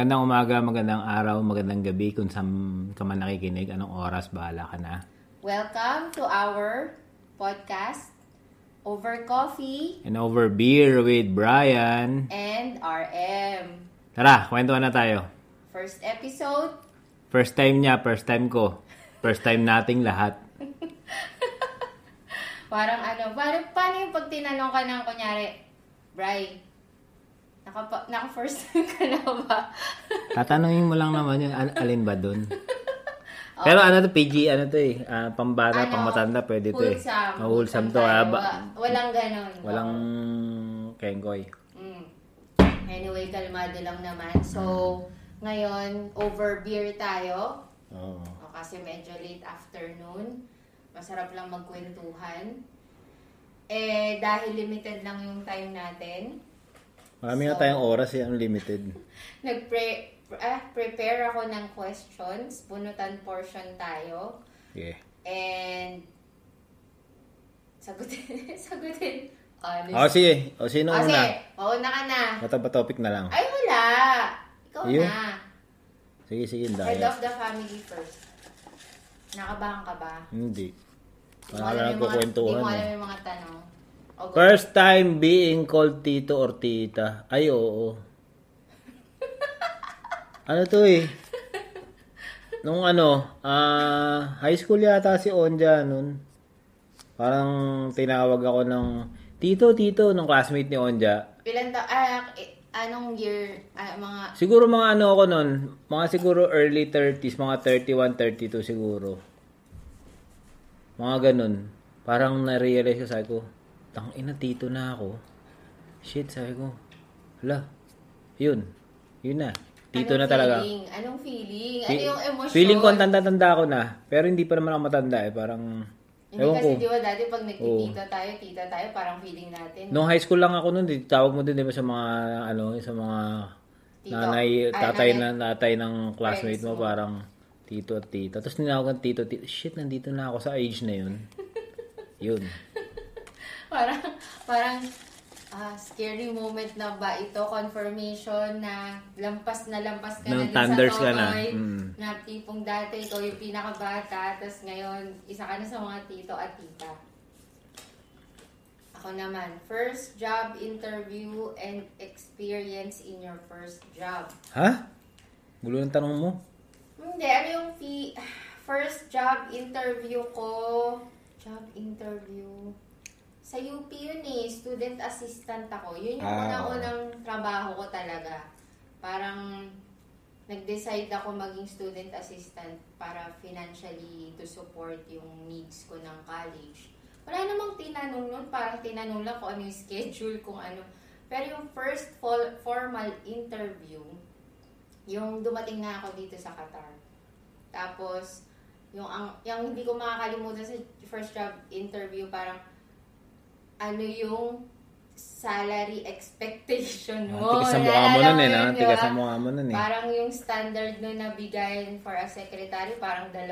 Magandang umaga, magandang araw, magandang gabi kung saan ka man nakikinig, anong oras, bahala ka na. Welcome to our podcast, Over Coffee And over beer with Brian. and RM. Tara, kwentuhan na tayo. First episode, First time niya, first time ko. First time nating lahat. parang ano, parang, paano yung pag tinanong ka ng kunyari, Bri, naka, naka first time ka na ba? Tatanungin mo lang naman yun, al- alin ba dun? Pero ano to, PG, ano to eh, ah, pambata, Ano, pangmatanda, pwede to eh. wholesome. Oh, wholesome to. ah, ba- Wa- walang ganon. walang kengkoy. Mm. Anyway, kalmado lang naman. So, ngayon, over beer tayo. Oo. O, kasi medyo late afternoon. Masarap lang magkwentuhan. Eh, dahil limited lang yung time natin, Marami So- tayong oras eh, unlimited. nagpre ah, prepare ako ng questions. Bunutan portion tayo. Yeah. And, sagutin, sagutin. Honest. O sige, o sino Ah, una? sige, mauna ka na. Bata ba topic na lang? Ay, wala. Ikaw Yun. na. Sige, sige, Head dahil. of the family first. Nakabahan ka ba? Hindi. Wala alam lang kukwentuhan mo eh. alam yung mga tanong. O, go. First time being called tito or tita. Ay, oo. ano to eh? Nung ano, ah, high school yata si Onja nun. Parang tinawag ako ng tito, tito, nung classmate ni Onja. Ilan ta, ah, anong year, ah, mga, Siguro mga ano ako nun, mga siguro early 30s, mga 31, 32 siguro. Mga ganun. Parang na-realize ko, sabi ko, tang ina, tito na ako. Shit, sabi ko. Hala, yun. Yun na. Tito anong na talaga. Feeling? Anong feeling? Ano yung emosyon? Feeling ko ang tanda-tanda ko na. Pero hindi pa naman ako matanda eh. Parang, Hindi ewan kasi ko. di ba dati pag nagtitita tayo, tita tayo, parang feeling natin. Nung high school lang ako nun, di- tawag mo din di ba sa mga, ano, sa mga Tito. nanay, tatay nanay. na tatay ng classmate mo, mo. parang tito at tita. Tapos tinawagan tito, tito, shit, nandito na ako sa age na yun. yun. Parang, parang, ah, scary moment na ba ito? Confirmation na lampas na lampas ka Nang na din thunders sa ka na. totoy. Mm. Na tipong dati, ikaw yung pinakabata, tapos ngayon, isa ka na sa mga tito at tita. Ako naman, first job interview and experience in your first job. Ha? Gulo ng tanong mo? Hindi, ano yung fee, first job interview ko, job interview, sa UP yun eh, student assistant ako. Yun yung Ah, unang-unang trabaho ko talaga. Parang, nag-decide ako maging student assistant para financially to support yung needs ko ng college. Wala namang tinanong nun, parang tinanong lang kung ano yung schedule, kung ano. Pero yung first fol- formal interview, yung dumating na ako dito sa Qatar. Tapos, yung, ang, yung hindi ko makakalimutan sa first job interview, parang, ano yung salary expectation mo. Tigas sa mukha mo nun eh, yun, no? Tigas sa mukha mo nun eh. Parang yung standard nun na bigayan for a secretary, parang 2,000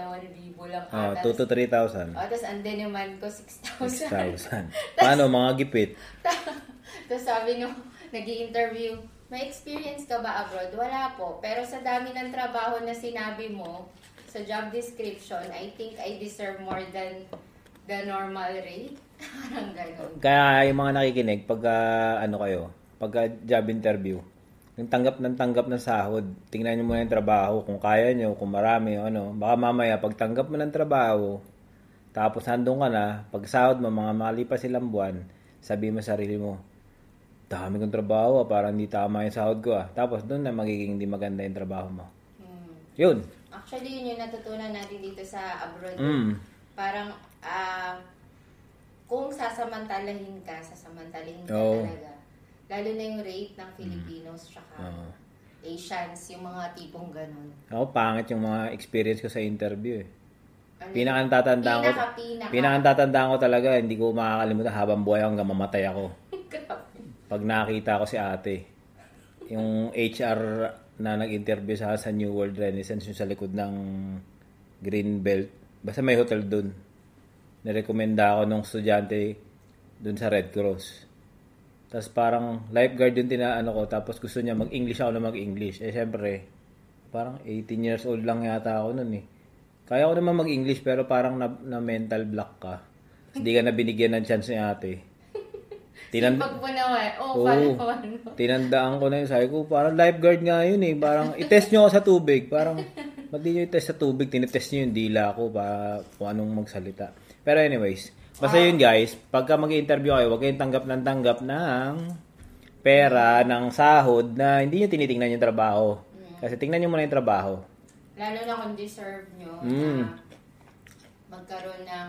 lang Oh, ata. 2 to 3,000. Oh, tapos andin naman ko 6,000. 6,000. Paano, mga gipit? Tapos sabi nung nag interview may experience ka ba abroad? Wala po. Pero sa dami ng trabaho na sinabi mo, sa job description, I think I deserve more than the normal rate. Parang ganun. Kaya yung mga nakikinig, pag ano kayo, pagka job interview, yung tanggap ng tanggap ng sahod, tingnan nyo muna yung trabaho, kung kaya nyo, kung marami, ano. Baka mamaya, pag tanggap mo ng trabaho, tapos nandun ka na, pag sahod mo, mga malipas ilang buwan, sabi mo sa sarili mo, dami kong trabaho, ah, parang hindi tama yung sahod ko ah. Tapos doon na magiging hindi maganda yung trabaho mo. Hmm. Yun. Actually, yun yung natutunan natin dito sa abroad. Mm. Parang, ah, kung sasamantalahin ka, sasamantalahin ka Oo. talaga. Lalo na yung rate ng Filipinos tsaka Oo. Asians, yung mga tipong ganun. Ako, pangit yung mga experience ko sa interview eh. Ano, Pinakang tatandaan ko, Pinaka, pinaka. pinakang tatandaan ko talaga, hindi ko makakalimutan habang buhay ako hanggang mamatay ako. Pag nakita ko si ate, yung HR na nag-interview sa sa New World Renaissance yung sa likod ng Green Belt. Basta may hotel dun. Nirekomenda ako nung estudyante dun sa Red Cross. Tapos parang lifeguard yung tinaano ko. Tapos gusto niya mag-English ako na mag-English. Eh, syempre, parang 18 years old lang yata ako nun eh. Kaya ko naman mag-English pero parang na, na mental block ka. Hindi ka na binigyan ng chance ni ate. Tinan Pag mo naman, oh, Oo. paano, paano? tinandaan ko na yun. Sabi ko, parang lifeguard nga yun eh. Parang, itest nyo ako sa tubig. Parang, ba't di nyo itest sa tubig? Tinitest nyo yung dila ko para kung anong magsalita. Pero anyways, basta yun guys, pagka mag-interview kayo, huwag kayong tanggap ng tanggap ng pera, ng sahod na hindi nyo tinitingnan yung trabaho. Kasi tingnan nyo muna yung trabaho. Lalo na kung deserve nyo Mm. na magkaroon ng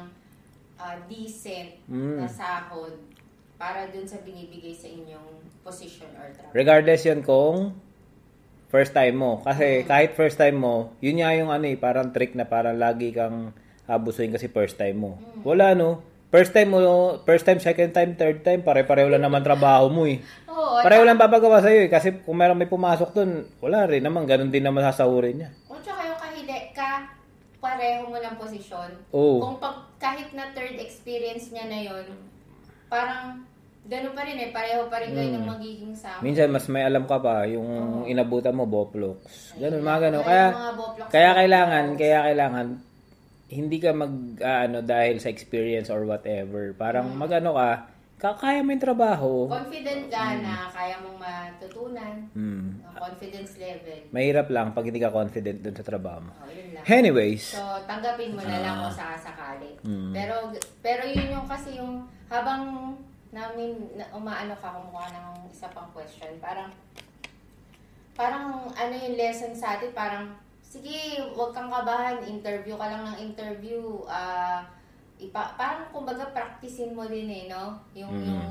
ah, decent Mm. na sahod para dun sa binibigay sa inyong position or trabaho. Regardless yun kung first time mo. Kasi kahit first time mo, yun nga yung ano eh, parang trick na parang lagi kang abusuin kasi first time mo. Wala no. First time mo, first time, second time, third time, pare-pareho lang naman trabaho mo eh. Oo, Pareho lang papagawa sa'yo eh. Kasi kung meron may pumasok dun, wala rin naman. Ganun din naman sasahurin niya. O tsaka yung kahide ka, pareho mo ng posisyon. Oo. Kung pag, kahit na third experience niya na yon parang ganun pa rin eh, pareho pa rin kayo ng magiging sahod. Minsan, mas may alam ka pa. Yung inabutan mo, boplox. Ganun, mga ganun. Kaya Kaya, kailangan, kaya kailangan, hindi ka mag, ah, ano, dahil sa experience or whatever. Parang mag-ano ka, ka- kaya mo yung trabaho. Confident ka na kaya mong matutunan. Hmm. Ang confidence level. Mahirap lang pag hindi ka confident dun sa trabaho mo. Oh, yun lang. Anyways, So, tanggapin mo na lang Ah. kung sakasakali. Mm. Pero, pero yun yung kasi yung habang namin na, umaano ka, kumukuha ng isa pang question, parang parang ano yung lesson sa atin, parang sige, huwag kang kabahan, interview ka lang ng interview, ah ipa, parang kumbaga practicein mo din eh, no? Yung, Mm. yung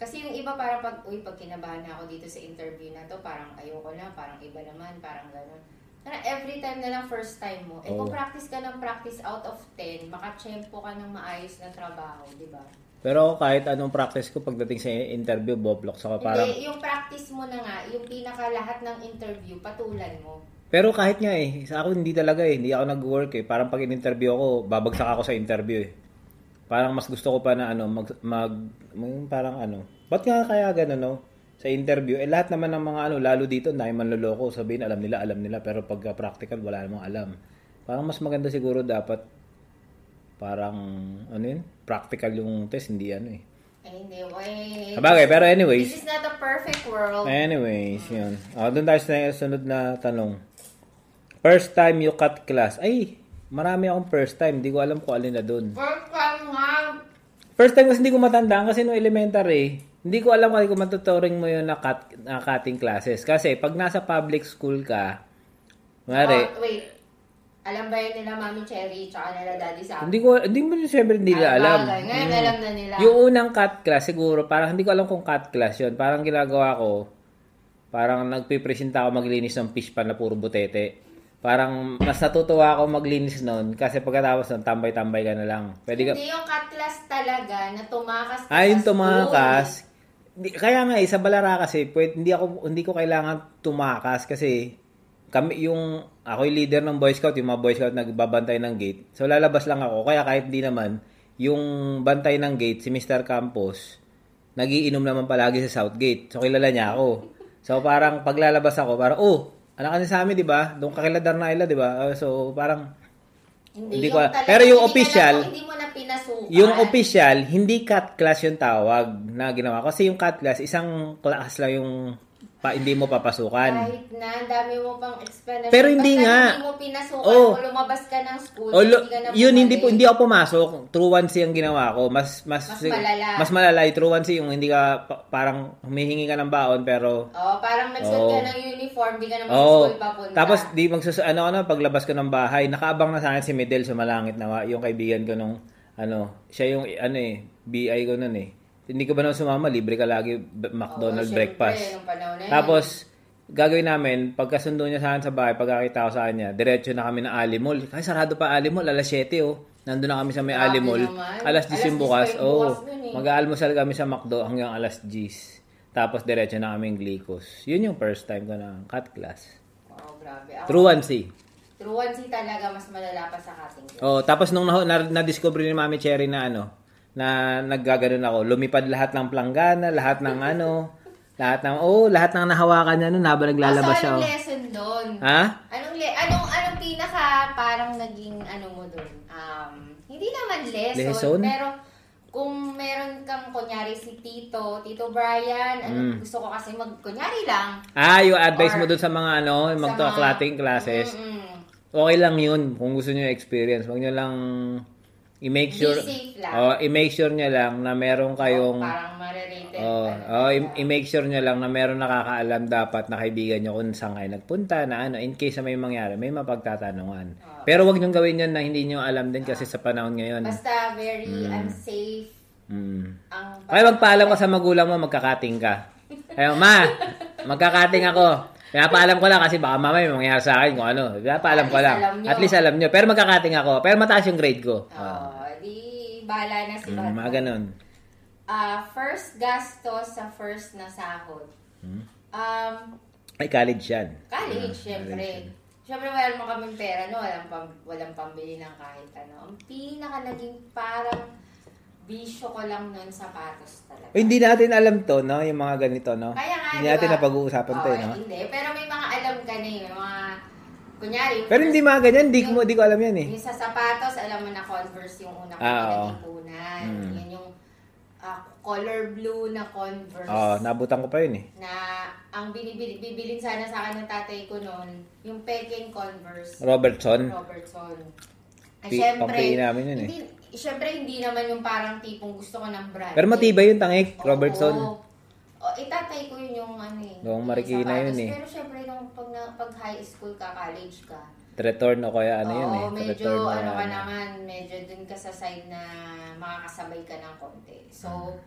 kasi yung iba parang pag, uy, pag kinabahan na ako dito sa interview na to, parang ayoko na, parang iba naman, parang gano'n. Parang every time na lang first time mo, eh Oo. kung practice ka ng practice out of 10, makachempo ka ng maayos na trabaho, di ba? pero kahit anong practice ko pagdating sa interview, boplox ako parang... Hindi, yung practice mo na nga, yung pinaka lahat ng interview, patulan mo. Pero kahit nga eh, sa ako hindi talaga eh, hindi ako nag-work eh. Parang pag in-interview ako, babagsak ako sa interview eh. Parang mas gusto ko pa na ano, mag, mag, mag- parang ano. Ba't nga kaya gano'n no? Sa interview, eh lahat naman ng mga ano, lalo dito, na manloloko, sabihin alam nila, alam nila, pero pag practical, wala namang alam. Parang mas maganda siguro dapat, parang, ano yun, practical yung test, hindi ano eh. Eh, Sabagay, pero anyways, This is not a perfect world. Anyways, yun. Oh, doon tayo sa sunod na tanong. First time you cut class. Ay, marami akong first time. Hindi ko alam kung alin na doon. First time nga, First time kasi hindi ko matandaan kasi no elementary, hindi ko alam kasi kung matuturing mo yun na, cut, na cutting classes. Kasi pag nasa public school ka, mare, Oh, wait. Alam ba yun nila Mami Cherry tsaka nila Daddy Sam? hindi ko, hindi mo siyempre hindi nila Ay, alam. bagay. Ngayon Mm. alam na nila. Yung unang cut class, siguro, parang hindi ko alam kung cut class yun. Parang ginagawa ko, parang nagpipresenta ako maglinis ng fish pan na puro butete. Parang mas natutuwa ako maglinis noon kasi pagkatapos nun, tambay-tambay ka na lang. Pwede ka... Hindi yung cut class talaga na tumakas ka Ay, yung tumakas. Di- Kaya nga eh, sa Balara kasi, pwede, hindi, ako, hindi ko kailangan tumakas kasi kami yung ako yung leader ng Boy Scout, yung mga Boy Scout nagbabantay ng gate. So lalabas lang ako. Kaya kahit di naman, yung bantay ng gate, si Mr. Campos, nagiinom naman palagi sa Southgate. So kilala niya ako. So parang paglalabas ako, parang, oh, anak kasi sa amin, di ba? Doon kakila Darnaila, di ba? Uh, So parang, Hindi, Hindi yung ko- talaga, pero yung hindi official, na- hindi mo na pinasukan. yung official, hindi cut class yung tawag na ginawa. Kasi yung cut class, isang class lang yung pa, hindi mo papasukan. Kahit na, ang dami mo pang explanation. Pero hindi Basta nga. hindi mo pinasukan Oh. o lumabas ka ng school, O, lo- hindi ka na yun hindi po hindi ako pumasok. True onesie ang ginawa ko. Mas mas Mas malala. Mas malala onesie yung hindi ka pa- parang humihingi ka ng baon pero Oh, parang nagsuot ka Oo. ng uniform, di ka sa Oh, school papunta. tapos di magsus ano ano paglabas ko ng bahay, nakaabang na sa akin si Medel sa Malangit na yung kaibigan ko nung ano, siya yung ano eh, BI ko noon eh. Hindi ko ba naman sumama, libre ka lagi McDonald's Oo, breakfast. nung panahon na yun. Tapos, gagawin namin, pagkasundo niya sa akin sa bahay, pagkakita ko sa kanya, diretso na kami ng Alimol. Kasi sarado pa Alimol, alas 7 oh. Nandun na kami sa may Grabe Alimol. naman. Alas 10 Alas yung 10 bukas. pa yung Oo. bukas nun eh. Mag-aalmusal kami sa McDo hanggang alas 10. Tapos diretso na kami Glicos. Yun yung first time ko na cut class. Oh, grabe. Ako, one si talaga mas malala pa sa cutting class. Oh, tapos nung na, na, na-discover ni Mami Cherry na ano, na naggaganon ako. Lumipad lahat ng planggana, lahat ng ano, lahat ng, oh, lahat ng nahawakan niya nun habang naglalabas so, siya. anong oh. lesson doon? Ha? Anong, le- anong, anong pinaka parang naging ano mo doon? Um, hindi naman lesson, Lesson? pero kung meron kang kunyari si Tito, Tito Brian, ano, Mm. gusto ko kasi mag, kunyari lang. Ah, yung advice Or mo dun sa mga ano, sa magto-clatting mga- classes. Mm-mm. Okay lang yun kung gusto niyo experience. Huwag niyo lang i-make sure Be safe lang. Oh, i-make sure niya lang na meron kayong parang marerated. Oh, oh, i- i-make sure niya lang na meron nakakaalam dapat na kaibigan niyo kung saan kayo nagpunta na ano in case na may mangyari, may mapagtatanungan. Oo. Pero wag niyong gawin 'yon na hindi niyo alam din kasi sa panahon ngayon. Basta very unsafe Mm. ang Kaya magpaalam ka sa magulang mo, magkakating ka. Ayun, ma, magkakating ako. Pinapaalam ko lang kasi baka mamaya may mangyari sa akin kung ano. Pinapaalam ko lang. alam niyo. At least alam nyo. Pero magkakating ako. Pero mataas yung grade ko. Oh, di bahala na si Mm, mga ganun. Ah, first gastos sa first na sahod. Hmm? Um, Ay, college yan. college, Ah, syempre. college yan. Syempre, wala naman kaming pera, no? Walang, pam, walang pambili ng kahit ano. Ang pinaka naging parang bisyo ko lang nun sapatos talaga. Uy, hindi natin alam to, no? Yung mga ganito, no? Kaya nga, hindi di natin napag-uusapan to, eh, no? Hindi, pero may mga alam ka na yun. May mga, kunyari, Pero hindi mga ganyan. Di ko, di ko alam yan, eh. Yung sa sapatos, alam mo na Converse yung unang Ah, oo. pinag-ipunan. Mm. Yun yung ah, color blue na Converse. Oo, nabutan ko pa yun, eh. na ang binibili, bibilin sana sa akin ng tatay ko noon, yung peking Converse Robertson. Robertson. Ay, Pi- syempre, pang-PE namin yun, eh. hindi, syempre, hindi naman yung parang tipong gusto ko ng brand. Pero matibay yung tangik, Oo. Robertson. O, itatay ko yun yung ano eh. Noong yung Marikina sapatos. yun, eh. Pero syempre, nung pag, na, pag high school ka, college ka, Return o kaya ano yun, eh. Oo, medyo Return na- ano ka naman, medyo dun ka sa side na makakasabay ka ng konti. So,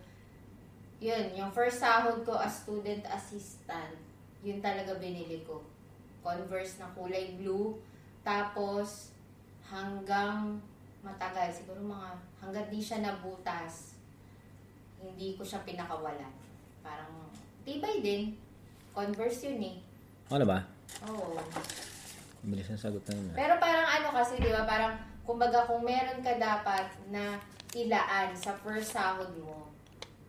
yun, yung first sahod ko as student assistant, yun talaga binili ko. Converse na kulay blue. Tapos, hanggang matagal, siguro mga, hanggang di siya nabutas, hindi ko siya pinakawalan. Parang, tibay din. Converse yun eh. Ano ba? Oo. Bilis na sagot na yun. ah. Pero parang ano kasi, di ba, parang, kumbaga kung meron ka dapat na ilaan sa first sahod mo,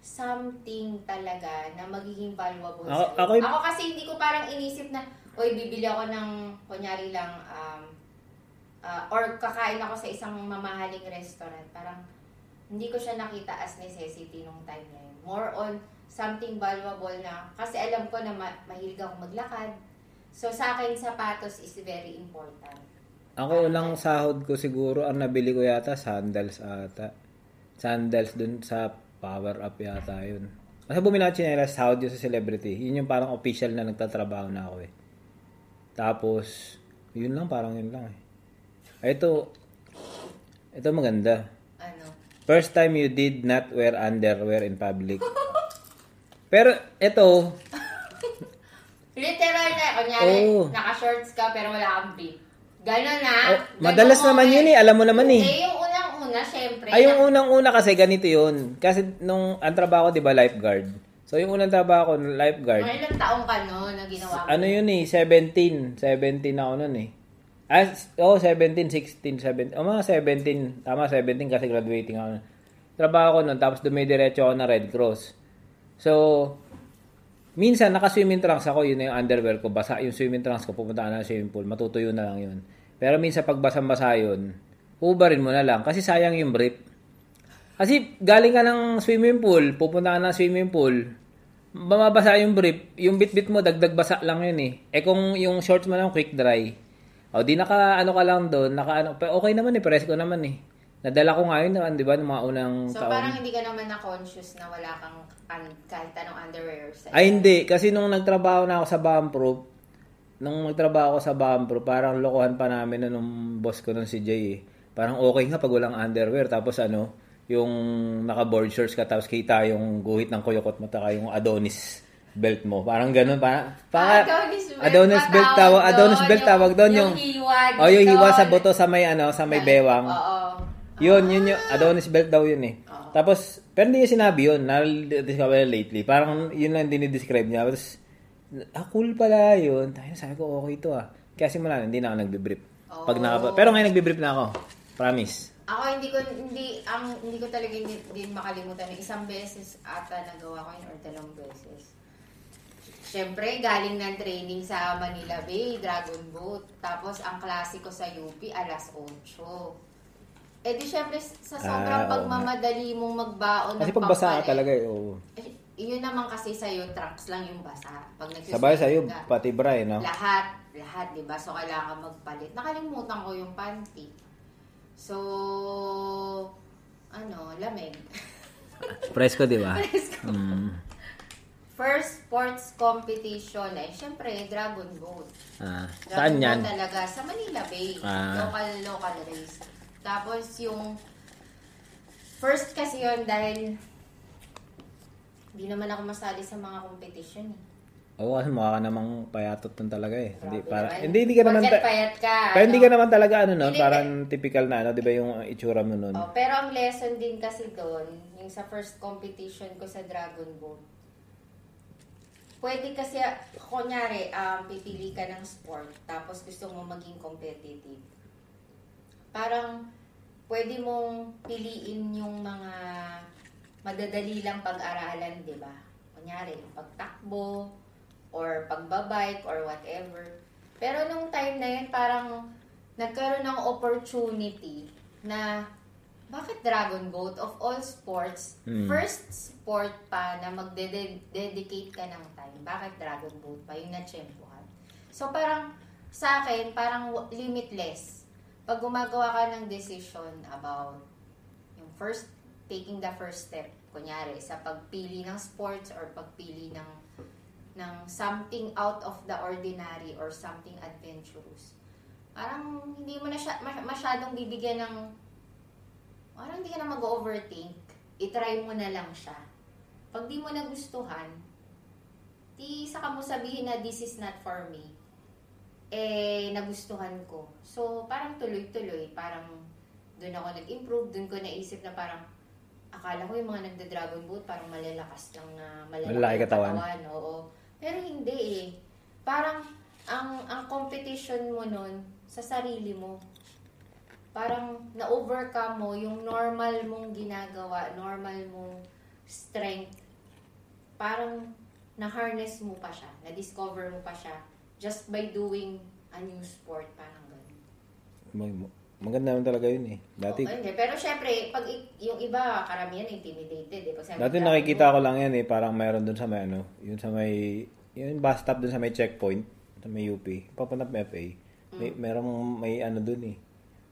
something talaga na magiging valuable Ako- sa'yo. ako- Ako kasi hindi ko parang inisip na, oy, bibili ako ng, kunyari lang, um, ah, or kakain ako sa isang mamahaling restaurant. Parang, hindi ko siya nakita as necessity nung time na yun. More on something valuable na, kasi alam ko na ma- mahilig ako maglakad. So, sa akin, sapatos is very important. Ako unang sahod ko siguro, ang nabili ko yata, sandals ata. Sandals dun sa Power Up yata yun. Kasi bumili ako chinelas, sahod yun sa celebrity. Yun yung parang official na nagtatrabaho na ako eh. Tapos, yun lang, parang yun lang eh. Ay, Ito, ito maganda. Ano? First time you did not wear underwear in public. Pero ito, Literal na, kunyari, Oo. naka-shorts ka pero wala kang brief. Ganon na. oh, madalas naman yun eh, alam mo naman eh. Eh, yung unang-una, syempre. Ay, yung na- unang-una kasi ganito yun. Kasi nung ang trabaho ko, di ba, lifeguard. So, yung unang trabaho ko, lifeguard, Mga ilang taong ka no, na ginawa mo? ano yun eh, 17. 17 ako nun eh. Ah, s- oh, 17, 16, 17. Oh, mga 17. Tama, 17 kasi graduating ako. Trabaho ko nun, tapos dumidiretso ako na Red Cross. So, minsan naka-swimming trunks ako, yun na yung underwear ko. Basa yung swimming trunks ko, pupunta na sa swimming pool, matutuyo na lang yun. Pero minsan pag basang-basa yun, hubarin mo na lang kasi sayang yung brief. Kasi galing ka ng swimming pool, pupunta ka ng swimming pool, bumabasa yung brief, yung bit-bit mo, dagdag basa lang yun eh. Eh kung yung shorts mo lang quick dry, o di naka ano ka lang doon, naka ano, pero okay naman eh, pares ko naman eh. Nadala ko nga yun, di ba, ng mga unang So, taon. parang hindi ka naman na-conscious na wala kang an- kahit anong underwear sa Ay hindi, kasi nung nagtrabaho na ako sa Bomproof, nung nagtrabaho ako sa Bomproof, parang lokohan pa namin na nung boss ko nung si Jay eh. Parang okay nga pag walang underwear, tapos ano, yung naka-board shorts ka, tapos kita yung guhit ng kuyukot mo, taka yung Adonis belt mo. Parang ganun, parang, parang Adonis belt. Adonis belt tawag? Adonis belt tawag doon, yung, yung hiwa oh, yung hiwa sa buto sa may ano, sa may bewang. Oo. Yun, yun yung Adonis belt daw yun eh. Tapos, pero hindi niya sinabi yun. Na-discover lately. Parang yun lang dinidescribe niya. Tapos, ah, cool pala yun. Tayo, sabi ko, okay ito ah. Kaya simula, hindi na ako nagbe-brief. Pag nakapa- pero ngayon nagbe-brief na ako. Promise. Ako hindi ko hindi ang hindi ko talaga hindi, din makalimutan ng isang beses ata nagawa ko yun or dalawang beses. Siyempre, galing ng training sa Manila Bay, Dragon Boat. Tapos, ang klasiko sa UP, alas 8. Eh di syempre, sa sobrang Ah, pagmamadali mong magbaon Kasi ng pag basa pampalit, ka talaga eh. Oo. eh, yun naman kasi sa'yo, trunks lang yung basa. Pag Sabay sa'yo, ka, pati bra eh, no? lahat, lahat, di ba? So, kailangan magpalit. Nakalimutan ko yung panty. So, ano, lamig. Presko, di ba? Presko. Mm. First sports competition, eh, syempre, Dragon Boat. Ah, Dragon saan yan? Boat talaga, sa Manila Bay. Ah. Local, local race. Tapos, yung first kasi yun dahil hindi naman ako masali sa mga competition eh. Oo, kasi mukha ka namang payatot nun talaga eh. Hindi, para, naman. hindi, hindi ka naman, ta- payat ka. pero hindi ano? ka naman talaga ano nun, Hindi, parang typical na ano, di ba yung itsura mo nun? Oh, pero ang lesson din kasi doon, yung sa first competition ko sa Dragon Boat, pwede kasi, kunyari, um, pipili ka ng sport, tapos gusto mo maging competitive. Parang, pwede mong piliin yung mga madadali lang pag-aralan, di ba? Kunyari, yung pagtakbo, or pagbabike, or whatever. Pero nung time na yun, parang nagkaroon ng opportunity na bakit Dragon Boat of all sports, Mm. first sport pa na magde-dedicate ka ng time, bakit Dragon Boat pa yung na-champuhan? So parang sa akin, parang limitless. Pag gumagawa ka ng decision about yung first, taking the first step, kunyari, sa pagpili ng sports or pagpili ng ng something out of the ordinary or something adventurous. Parang hindi mo na siya, mas- masyadong bibigyan ng parang hindi ka na mag-overthink. I-try mo na lang siya. Pag di mo nagustuhan, di saka mo sabihin na this is not for me. Eh, nagustuhan ko. So, parang tuloy-tuloy. Parang doon ako nag-improve. Doon ko naisip na parang akala ko yung mga nagda-dragon boat parang malalakas lang na malalaki Malalaki yung katawan. Oo. Pero hindi eh. Parang ang ang competition mo nun sa sarili mo. Parang na-overcome mo yung normal mong ginagawa, normal mong strength. Parang na-harness mo pa siya, na-discover mo pa siya just by doing a new sport, parang ganun. Mag- maganda naman talaga yun eh. Dati, Oo, hindi. Pero syempre, pag i- yung iba, karamihan intimidated. Eh. Pag sabi dati nakikita ko lang yan eh, parang mayroon dun sa may ano, yun sa may, yung bus stop dun sa may checkpoint, sa may UP, papunta pa FA. May, Mm. merong may ano dun eh.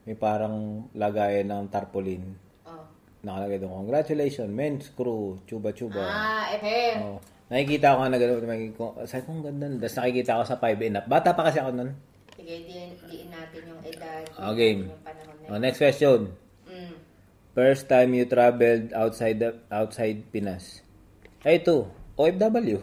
May parang lagayan ng tarpaulin. Oh. Nakalagay doon, congratulations, men's crew, chuba chuba. Ah, eh. Oh. Nakikita ko nga na gano'n. Sabi ko, ang ganda. nun." Tapos nakikita ko sa 5 and up. Bata pa kasi ako nun. Sige, diin, diin natin yung edad. Game. natin Yung panahon na Oh, next question. Mm. First time you traveled outside the, outside Pinas. Ay, ito. OFW.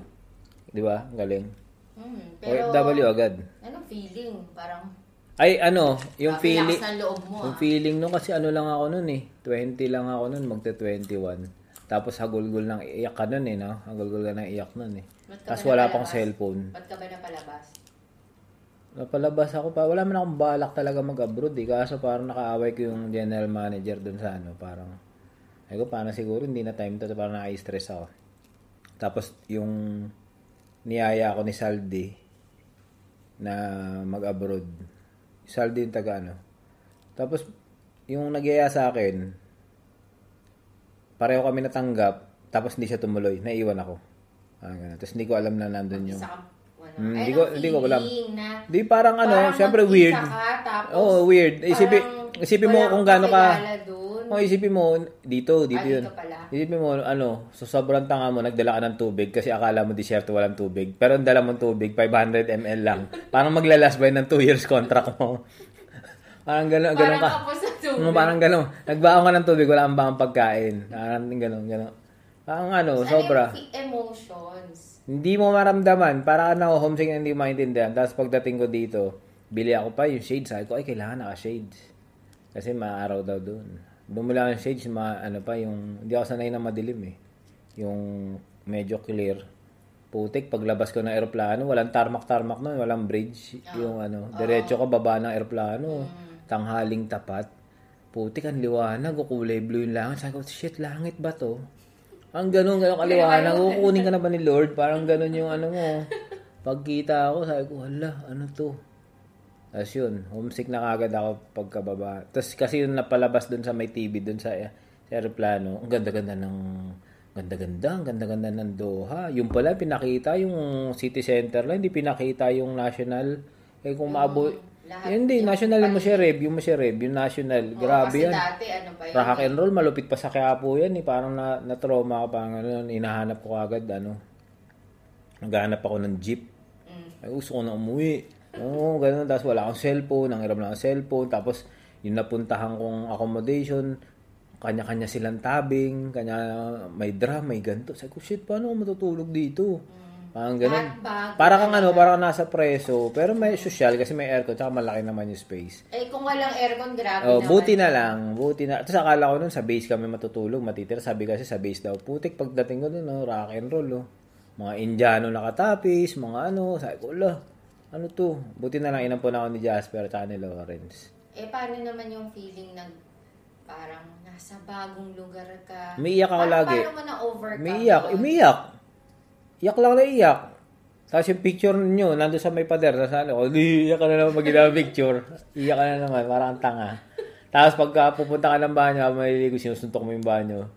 Di ba? Galing. Mm. Pero, OFW agad. anong feeling? Parang, Ay, ano, yung grabe feeling, ng loob mo yung ah. feeling no kasi ano lang ako nun eh. 20 lang ako nun, magte 21. Tapos hagulgul ng iyak ka nun eh, no? Hagulgul ka ng iyak nun eh. Ba't ka Tapos ba wala napalabas? pang cellphone. Ba't ka ba napalabas? Napalabas ako pa. Wala man akong balak talaga mag-abroad eh. Kaso parang nakaaway ko yung general manager dun sa ano. Parang, ay ko, parang siguro hindi na time to. Parang naka-stress ako. Tapos yung niyaya ako ni Saldi na mag-abroad. Saldi yung taga ano. Tapos yung nagyaya sa akin, pareho kami natanggap. Tapos hindi siya tumuloy. Naiwan ako. Ah, ganun. Tapos hindi ko alam na nandun yung... Isa ka, ano, Hmm, ay, di ko- anong di ko alam. Na, Di parang ano, parang syempre weird. Ka, tapos, Oo, weird. Isipin, parang isipin mo kung gaano ka... Oh, isipin mo, dito, dito Ah, yun. dito pala. Isipin mo, ano, so sobrang tanga mo, nagdala ka ng tubig kasi akala mo disyerto walang tubig. Pero ang dala mong tubig, 500 ml lang. Parang maglalasbay ng 2 years contract mo. parang gano'n, gano'n Parang ka. kapos sa tubig. Parang gano'n. Nagbaon ka ng tubig, wala kang bang pagkain. Parang gano'n, gano'n. Parang ano, Ano sobra. fi- emotions? Hindi mo maramdaman. Para na homesick na hindi mo maintindihan. Tapos pagdating ko dito, bili ako pa yung shades. Sabi ko, ay, kailangan naka-shades. Kasi maaraw daw doon. Bumili ako ng shades, ma, ano pa, yung, hindi ako sanay na madilim eh. Yung medyo clear. Putik, paglabas ko ng aeroplano, walang tarmac-tarmac nun, walang bridge. Yung ano, diretso ka baba ng aeroplano. Tanghaling tapat. putik ang liwanag, o kulay blue yung langit. Sabi ko, shit, langit ba to? Ang ganun, ganun kaliwanag. Kukunin ka na ba ni Lord? Parang ganun yung ano mo. Pagkita ako, sabi ko, hala, ano to? Tapos yun, homesick na kagad ako pagkababa. Tapos kasi yung napalabas dun sa may TV, dun sa, sa aeroplano, ang ganda-ganda ng ganda-ganda, ang ganda-ganda ng Doha. Yung pala, pinakita yung city center lang, hindi pinakita yung national. Eh kung maabo, lahat hindi, yung national yung Mushareb, yung Mushareb, yung national. Oo, Grabe yan. dati, ano pa yun? Rock and roll, malupit pa sa Quiapo yan eh. Parang na, na-trauma ako, parang ano, hinahanap ko agad, ano. Naghahanap ako ng jeep. Mm. Ay, gusto ko na umuwi. Oo, ganun. Tapos wala akong cellphone, ang hirap na akong cellphone. Tapos, yung napuntahan kong accommodation, kanya-kanya silang tabing, kanya may drum, may ganto. Sabi ko, shit, paano ako matutulog dito? Parang ganun. Para kang ano, parang nasa preso. Pero may social kasi may aircon, tsaka malaki naman yung space. Eh, kung walang aircon, grabe Oh, naman. buti na lang, buti na. Tapos akala ko nun sa base kami matutulog, matitira. Sabi kasi sa base daw, putik pagdating ko dun, oh, rock and roll, oh. Mga Indiano nakatapis, mga ano, sabi ko, ala, ano to? Buti na lang inampun ako ni Jasper at ni Lawrence. Eh, paano naman yung feeling na parang nasa bagong lugar ka? Umiiyak ako Paano- lagi. Paano mo na-overcome? Umiiyak, yun? umiiyak. Iyak lang na iyak. Tapos yung picture nyo, nando sa may pader, sa ano, oh, di, iyak ka na naman pag ginawa picture. Iyak ka na naman, parang ang tanga. Tapos pagka pupunta ka ng banyo, maliligo, sinusuntok mo yung banyo.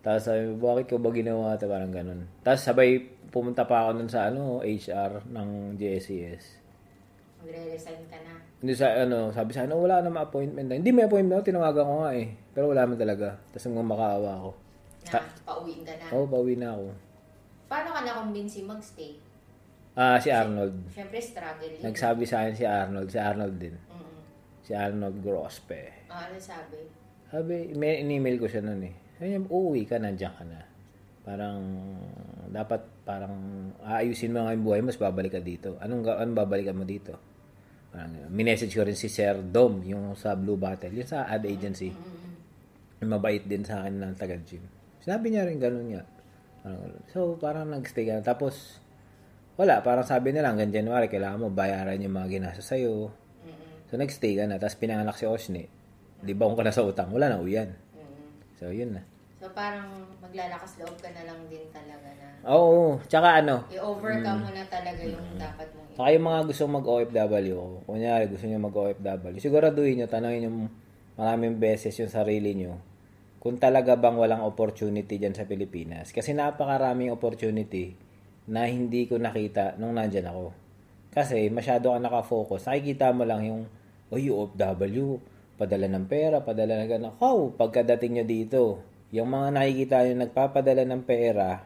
Tapos sabi mo, bakit ko ba ginawa ito? Parang ganun. Tapos sabay pumunta pa ako nun sa ano, HR ng JSCS. Magre-resign ka na. Hindi sa ano, sabi sa ano, wala naman appointment. na. Hindi may appointment ako, tinawagan ko nga eh. Pero wala man talaga. Tapos hanggang makaawa ako. Na pauwiin ka na. Oo, oh, bawi na ako. Paano ka na-convince mag-stay? Ah, si Arnold. Siyempre, struggle yun. Nagsabi sa akin si Arnold, si Arnold din. Mm-mm. Si Arnold Grospe. Ah, ano sabi? Sabi, may in-email ko siya noon eh. Sabi niya, uuwi ka, nandiyan ka na. Parang, dapat parang aayusin mo nga yung buhay mo, mas babalik ka dito. Anong, anong babalikan mo dito? Parang, ganun. minessage ko rin si Sir Dom, yung sa Blue Bottle, yung sa ad agency. Mabait din sa akin ng taga-gym. Sinabi niya rin ganun ganun. so, parang nag-stay ka. Tapos, wala, parang sabi nila hanggang January, kailangan mo bayaran yung mga ginasa sa'yo. So, nag-stay ka na. Tapos, pinanganak si Osni. Di ba kung ka na sa utang? Wala na, uyan. So, yun na. So, parang maglalakas loob ka na lang din talaga na Oo, tsaka ano, i-overcome mo na talaga yung dapat mong saka yung mga gusto mag-OFW, kunyari gusto nyo mag-OFW, siguraduhin nyo, tanongin nyo maraming beses yung sarili nyo, kung talaga bang walang opportunity dyan sa Pilipinas. Kasi napakaraming opportunity na hindi ko nakita nung nandyan ako. Kasi masyado ka nakafocus. Nakikita mo lang yung, oh, OFW, padala ng pera, padala ng gano'n. Oh, pagkadating nyo dito, yung mga nakikita nyo nagpapadala ng pera,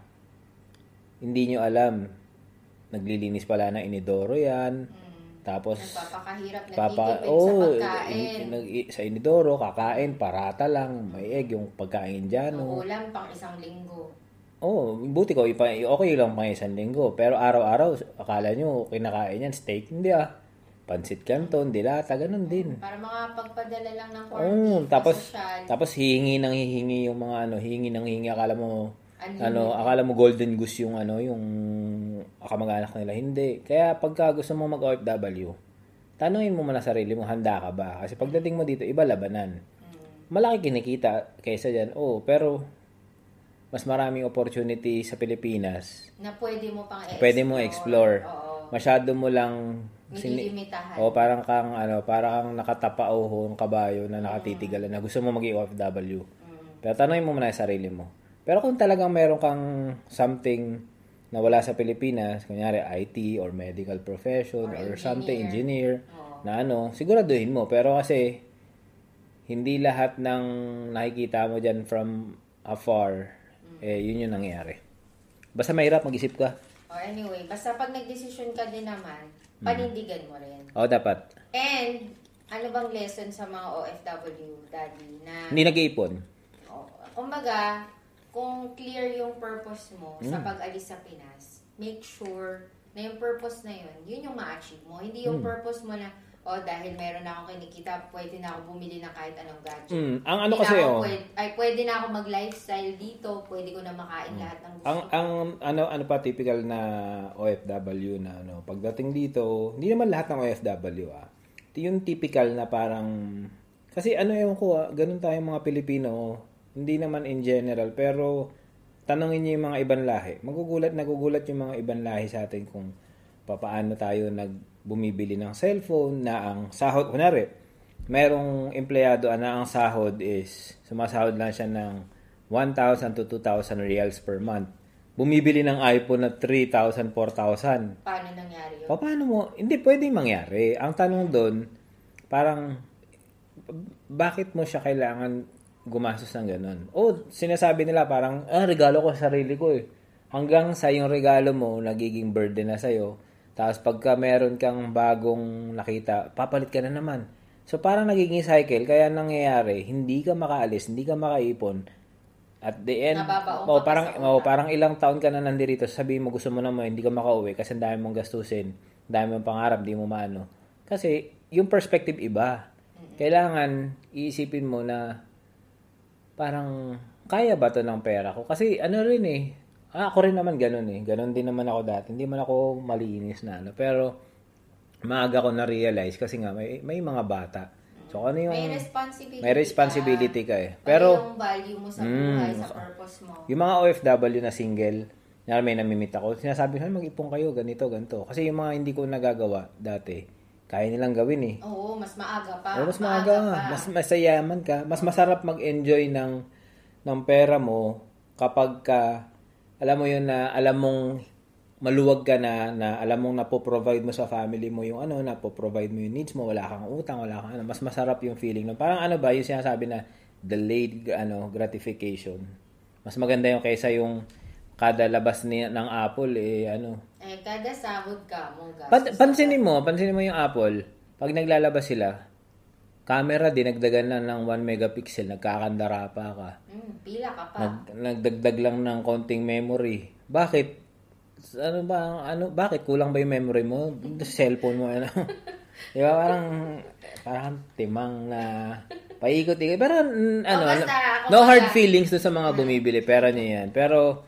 hindi nyo alam. Naglilinis pala ng inidoro yan. Tapos, nagpapakahirap, papa, nagtitipid sa oh, pagkain. in- nag- i- sa inidoro, kakain, parata lang, may egg, yung pagkain dyan. Ang Oh, ulam pang isang linggo. oh buti ko, ipa, okay lang pang isang linggo. Pero araw-araw, akala nyo, kinakain yan, steak, hindi ah. Pansit canton, dilata, ganun din. Para mga pagpadala lang ng corned Oh, tapos, social, tapos hihingi ng hihingi yung mga ano, hihingi ng hihingi, akala mo, Unlimited. ano, akala mo golden goose yung ano, yung kamag-anak nila. Hindi. Kaya pagka gusto mo mag-OFW, tanungin mo muna sarili mo, handa ka ba? Kasi pagdating mo dito, iba labanan. Malaki kinikita kaysa dyan. Oo, pero mas maraming opportunity sa Pilipinas. na pwede mo pang i-explore. Pwede mo explore. Oo. Masyado mo lang Nililimitahan. o parang kang ano, parang kang nakatapao ng kabayo na nakatitigalan na gusto mo maging OFW. Pero tanongin mo muna yung sarili mo. Pero kung talagang meron kang something na wala sa Pilipinas, kunyari IT or medical profession or, Or something, engineer. engineer, na ano, siguraduhin mo. Pero kasi, hindi lahat ng nakikita mo dyan from afar, eh, yun yung nangyayari. Basta mahirap, mag-isip ka. Oh, anyway, basta pag nagdesisyon ka din naman, panindigan mo rin. O, dapat. And, ano bang lesson sa mga OFW, Daddy, na, Hindi nag-iipon. oh, kumbaga, kung clear yung purpose mo sa Hmm. pag-alis sa Pinas, make sure na yung purpose na yun, yun yung ma-achieve mo. Hindi yung Hmm. purpose mo na, oh, dahil meron na akong kinikita, pwede na ako bumili ng kahit anong gadget. Mm, ang ano Hindi kasi, oh, pwede, ay, pwede na ako mag-lifestyle dito, pwede ko na makain lahat ng gusto ang ko. ang ano ano pa typical na OFW na ano pagdating dito hindi naman lahat ng OFW ah yung typical na parang Kasi ano ewan ko, ah, ganun tayong mga Pilipino, hindi naman in general, pero tanongin niyo yung mga ibang lahi. Magugulat, nagugulat yung mga ibang lahi sa atin kung papaano tayo nag bumibili ng cellphone na ang sahod, kunwari, merong empleyado na ang sahod is, sumasahod lang siya ng 1,000 to 2,000 reals per month. Bumibili ng iPhone na 3,000, 4,000. Paano nangyari yun? Pa- Paano mo? Hindi pwedeng mangyari. Ang tanong doon, parang, bakit mo siya kailangan gumastos ng ganun? O, sinasabi nila parang, ah, regalo ko sa sarili ko eh. Hanggang sa yung regalo mo, nagiging burden na sa'yo. Tapos pagka meron kang bagong nakita, papalit ka na naman. So parang nagiging cycle, kaya nangyayari, hindi ka makaalis, hindi ka makaipon. At the end, oh, parang, oh, parang ilang taon ka na nandito, sabihin mo gusto mo naman, hindi ka makauwi kasi ang dami mong gastusin, dami mong pangarap, di mo maano. Kasi yung perspective iba. Kailangan iisipin mo na parang kaya ba to ng pera ko? Kasi ano rin eh, ah, ako rin naman ganun eh. Ganun din naman ako dati. Hindi man ako malinis na ano. Pero maaga ko na-realize kasi nga may, may mga bata. So ano yung... May responsibility May responsibility ka eh. Pero, yung value mo sa buhay, sa purpose mo. yung mga OFW na single, na may namimit ako, sinasabi ko, mag-ipon kayo, ganito, ganito. Kasi yung mga hindi ko nagagawa dati, kaya nilang gawin eh. Oo, mas maaga pa. O, mas maaga, pa. mas masayaman ka, mas masarap mag-enjoy ng ng pera mo kapag ka alam mo yun na alam mong maluwag ka na na alam mong napo-provide mo sa family mo yung ano, napo-provide mo yung needs mo, wala kang utang, wala kang ano, mas masarap yung feeling. No? Parang ano ba, yung sinasabi na delayed ano, gratification. Mas maganda yung kaysa yung kada labas ni, ng Apple eh ano, Eh, kada sahod ka mo. Pan- pansinin mo, pansinin mo yung Apple, pag naglalabas sila, camera dinagdagan na ng 1 megapixel, nagkakandara pa ka. Mm, pila ka pa. Nag, nagdagdag lang ng konting memory. Bakit? Ano ba, ano, bakit kulang ba yung memory mo? Cellphone mo, ano? Di ba, parang, parang timang na paikot-ikot. Pero, mm, ano, basta, ano, kung no hard feelings doon sa mga bumibili. Pera niyo yan. Pero,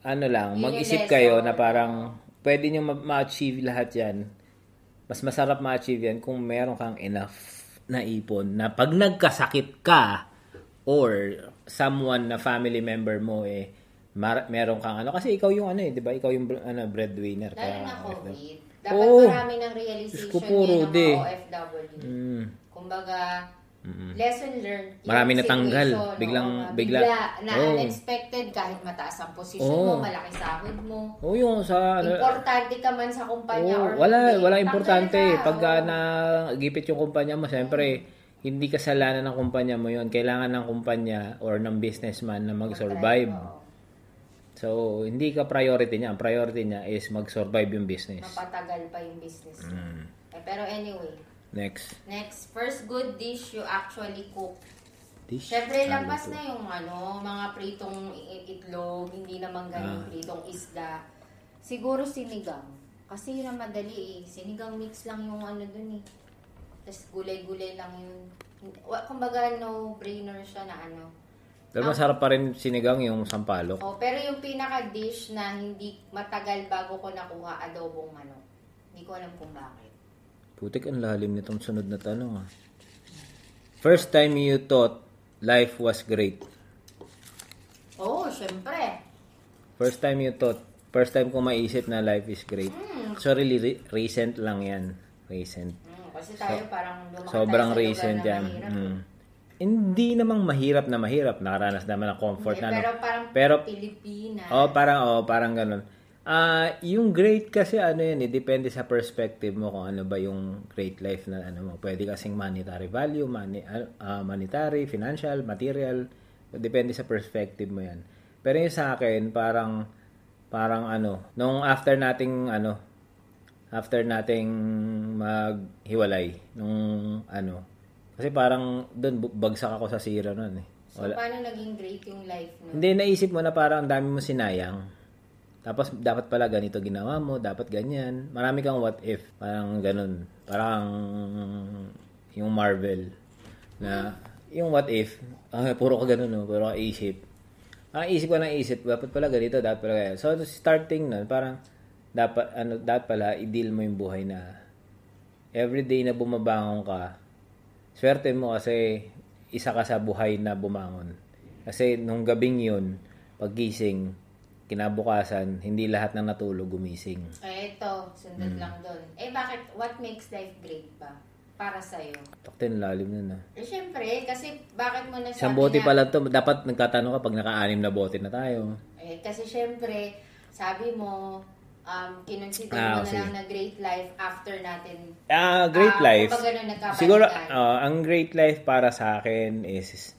ano lang, mag-isip kayo na parang pwede nyo ma- ma-achieve lahat yan. Mas masarap ma-achieve yan kung meron kang enough na ipon na pag nagkasakit ka or someone na family member mo eh mar- meron kang ano kasi ikaw yung ano eh 'di ba ikaw yung ano breadwinner Lalo na COVID. Dapat Oo. marami ng Diyos realization ko, puro yan ng di. mga OFW. mm, Kumbaga, lesson learned. Marami natanggal. Biglang- oo, bigla- na Oo. unexpected kahit mataas ang posisyon Oo. mo, malaki sahod mo. oh yung sa ano Importante ka man sa kumpanya Oo, or wala hindi. wala importante ka, pag oo. na gipit yung kumpanya mo siyempre hindi kasalanan ng kumpanya mo yon kailangan ng kumpanya or ng businessman na mag-survive so hindi ka priority niya ang priority niya is mag-survive yung business Mapatagal pa yung business. Mm. Eh, pero anyway, next next, first good dish you actually cook. dish Siyempre, lampas na yung ano, mga pritong itlog, hindi naman ganun Ah. pritong isda. Siguro sinigang. Kasi yun ang madali eh. Sinigang mix lang yung ano dun eh. Tapos gulay-gulay lang yun. Kumbaga, no-brainer siya na ano. pero masarap pa rin sinigang yung sampalok Oh, pero yung pinaka-dish na hindi matagal bago ko nakuha, adobong manok. Hindi ko alam kung bakit. Putik ang lalim nitong sunod na tanong ah. first time you thought life was great Oo, oh, syempre. First time you thought, first time ko maisip na life is great. So really re- recent lang yan. Recent. Mm, kasi tayo parang lumaki Sobrang tayo recent yan. Mm. Hindi namang mahirap na mahirap. Nakaranas naman ng comfort Hindi, na. pero parang Pero, Pilipinas. oh, parang, oh, parang ganun. Ah, yung great kasi ano yun, eh, depende sa perspective mo kung ano ba yung great life na ano mo. Pwede kasing monetary value, money, ah, monetary, financial, material. Depende sa perspective mo yan. Pero yung sa akin, parang, parang ano, nung after nating, ano, after nating maghiwalay, nung ano, kasi parang doon bagsak ako sa sira nun eh. so, paano naging great yung life mo? Hindi, naisip mo na parang ang dami mo sinayang. Tapos, dapat pala ganito ginawa mo, dapat ganyan. Marami kang what if. Parang ganun. Parang yung Marvel. Na, yung what if, ah, puro ka ganun, no? puro ka isip. Ang isip ko ng isip, dapat pala ganito, dapat pala ganyan. So, starting nun, parang, dapat, ano, dapat pala, i-deal mo yung buhay na everyday na bumabangon ka, swerte mo kasi isa ka sa buhay na bumangon. Kasi nung gabing yun, paggising, kinabukasan, hindi lahat ng natulog gumising. Eh, ito, sundot Hmm. lang doon. Eh, bakit, what makes life great ba? Para sa'yo. Taktin, lalim nun ah. Eh, syempre, kasi bakit mo nasabi Isang bote na- pala to. Dapat nagtatanong ka pag naka-anim na bote na tayo. Eh, kasi syempre, sabi mo, um, kinonsider Ah, mo na lang na great life after natin. Ah, great Ah, life. nagkabalikan. Siguro, ah, ang great life para sa akin is,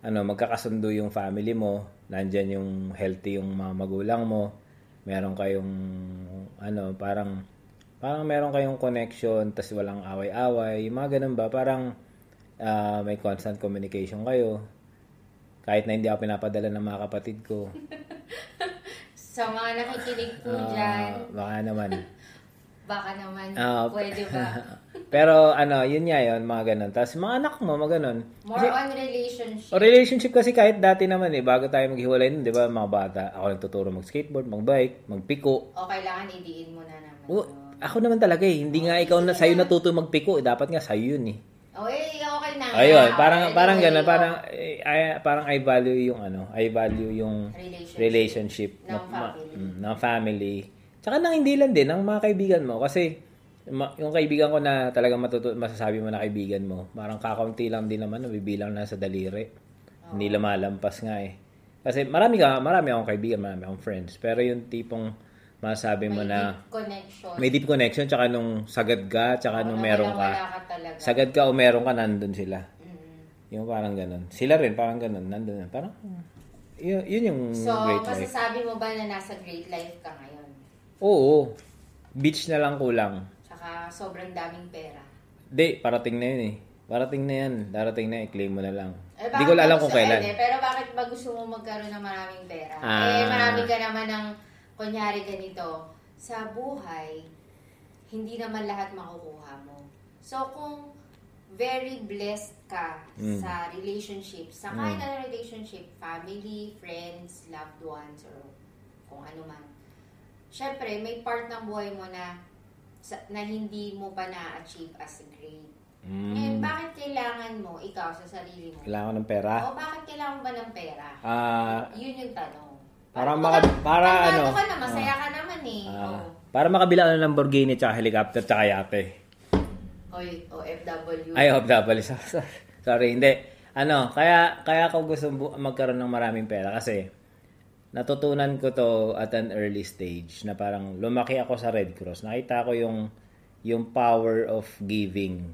ano, magkakasundo yung family mo. Nandyan yung healthy yung mga magulang mo. Meron kayong, ano, parang, parang meron kayong connection, tas walang away-away. Yung mga ganun ba? Parang, ah, may constant communication kayo. Kahit na hindi ako pinapadala ng mga kapatid ko. Sa mga nakikinig po Ah, dyan, baka naman. baka naman, Ah, pwede ba? Pero ano, yun nga yun, mga ganun. Tapos mga anak mo, mga ganun. More on relationship. O relationship kasi kahit dati naman eh, bago tayo maghiwalay nun, di ba, mga bata, ako nagtuturo mag-skateboard, mag-bike, magpiko. O kailangan idiin mo na naman. O, yun. ako naman talaga eh, hindi nga ikaw na sa'yo natuto magpiko, eh, dapat nga sa'yo yun eh. O eh, okay na. Ayun, parang parang ganun, o, parang eh, I, parang I value yung ano, I value yung Relationship. relationship Ng ma- family. mm, ng family. Tsaka nang hindi lang din ng mga kaibigan mo kasi ma- yung kaibigan ko na talagang matutu- masasabi mo na kaibigan mo, parang kakaunti lang din naman, nabibilang na sa daliri. Hindi lumalampas nga eh. Kasi marami ka, marami akong kaibigan, marami akong friends. Pero yung tipong masasabi mo may na deep connection. may deep connection tsaka nung sagad ka, tsaka nung Na meron ka. Ka. Sagad ka o meron ka, nandun sila. Mm. Yung parang ganun. Sila rin, parang ganun. Nandun. Parang, yun, yun yung So, great life. masasabi mo ba na nasa great life ka ngayon? Oo. Beach na lang kulang. Tsaka sobrang daming pera. Di, parating na yun eh. Parating na yan. Darating na, i-claim mo na lang. Eh, Di ko bakit alam kung kailan. eh, pero bakit ba gusto mo magkaroon ng maraming pera? Ah. Eh, marami ka naman ng, kunyari ganito, sa buhay, hindi naman lahat makukuha mo. So, kung very blessed ka Mm. sa relationship, sa kahit na relationship, family, friends, loved ones, or kung ano man, syempre, may part ng buhay mo na sa- na hindi mo pa na-achieve as great. Ngayon, Mm, bakit kailangan mo, ikaw, sa sarili mo? kailangan ng pera. O bakit kailangan mo ba ng pera? Ah, Yun yung tanong. Para Ano maka- ka- para tandado ano, ka na, masaya ka naman eh. ah, oh. para makabila ka ng Lamborghini tsaka helicopter tsaka yate. Oy, OFW. Ay, hope double. Sorry, hindi. Ano, kaya kaya ako gusto bu- magkaroon ng maraming pera kasi natutunan ko to at an early stage na parang lumaki ako sa Red Cross. Nakita ko yung yung power of giving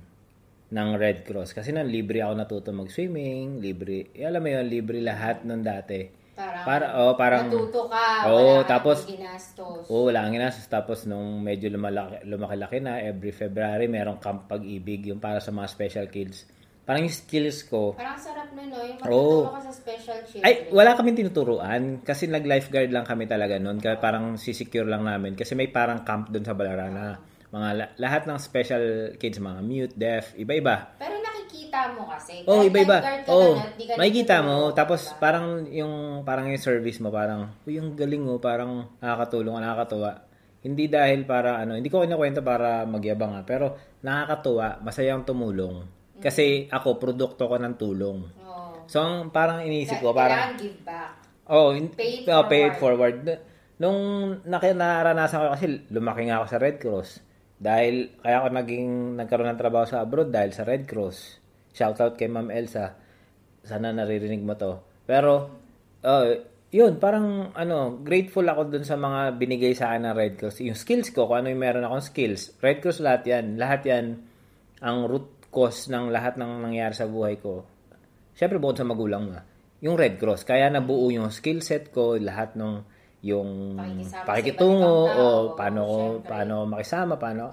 ng Red Cross. Kasi nang libre ako natuto mag-swimming, libre, eh, alam mo yun, libre lahat nung dati. Parang, Para, oh, parang, natuto ka, Oo, wala tapos- ginastos. Oo, wala kang ginastos. Tapos nung medyo lumalaki, lumaki-laki na, every February, merong camp pag-ibig, yung para sa mga special kids. Parang yung skills ko, Parang sarap nun, no? Yung Oo. matuturo ka sa special children. ay, wala kaming tinuturuan. Kasi nag-lifeguard lang kami talaga noon. Kaya parang sisecure lang namin. Kasi may parang camp doon sa Balarana. Mga la- lahat ng special kids, mga mute, deaf, iba-iba. Pero nakikita mo kasi. Oh, iba-iba. Oh, na, makikita mo. Tapos diba? parang yung parang yung service mo parang, uy, yung galing mo, parang nakakatulong, nakakatuwa. Hindi dahil para ano, hindi ko kinakwento para magyabang ha, pero nakakatuwa, masayang tumulong. Kasi ako produkto ko ng tulong. Oo. So, ang parang inisip ko, Kailangan parang give back. Oh, in, Pay it oh, pay it forward. forward. Nung naranasan ko kasi lumaki nga ako sa Red Cross. Dahil kaya ako naging nagkaroon ng trabaho sa abroad dahil sa Red Cross. Shout out kay Ma'am Elsa. Sana naririnig mo to. Pero oh, yun, parang ano, grateful ako dun sa mga binigay sa akin ng Red Cross. Yung skills ko, kung ano yung meron akong skills. Red Cross lahat yan. Lahat yan ang root cause ng lahat ng nangyari sa buhay ko. Siyempre, bukod sa magulang nga. Yung Red Cross. Kaya nabuo yung skill set ko, lahat ng yung Pakikisama pakikitungo o paano ko syempre. paano makisama, paano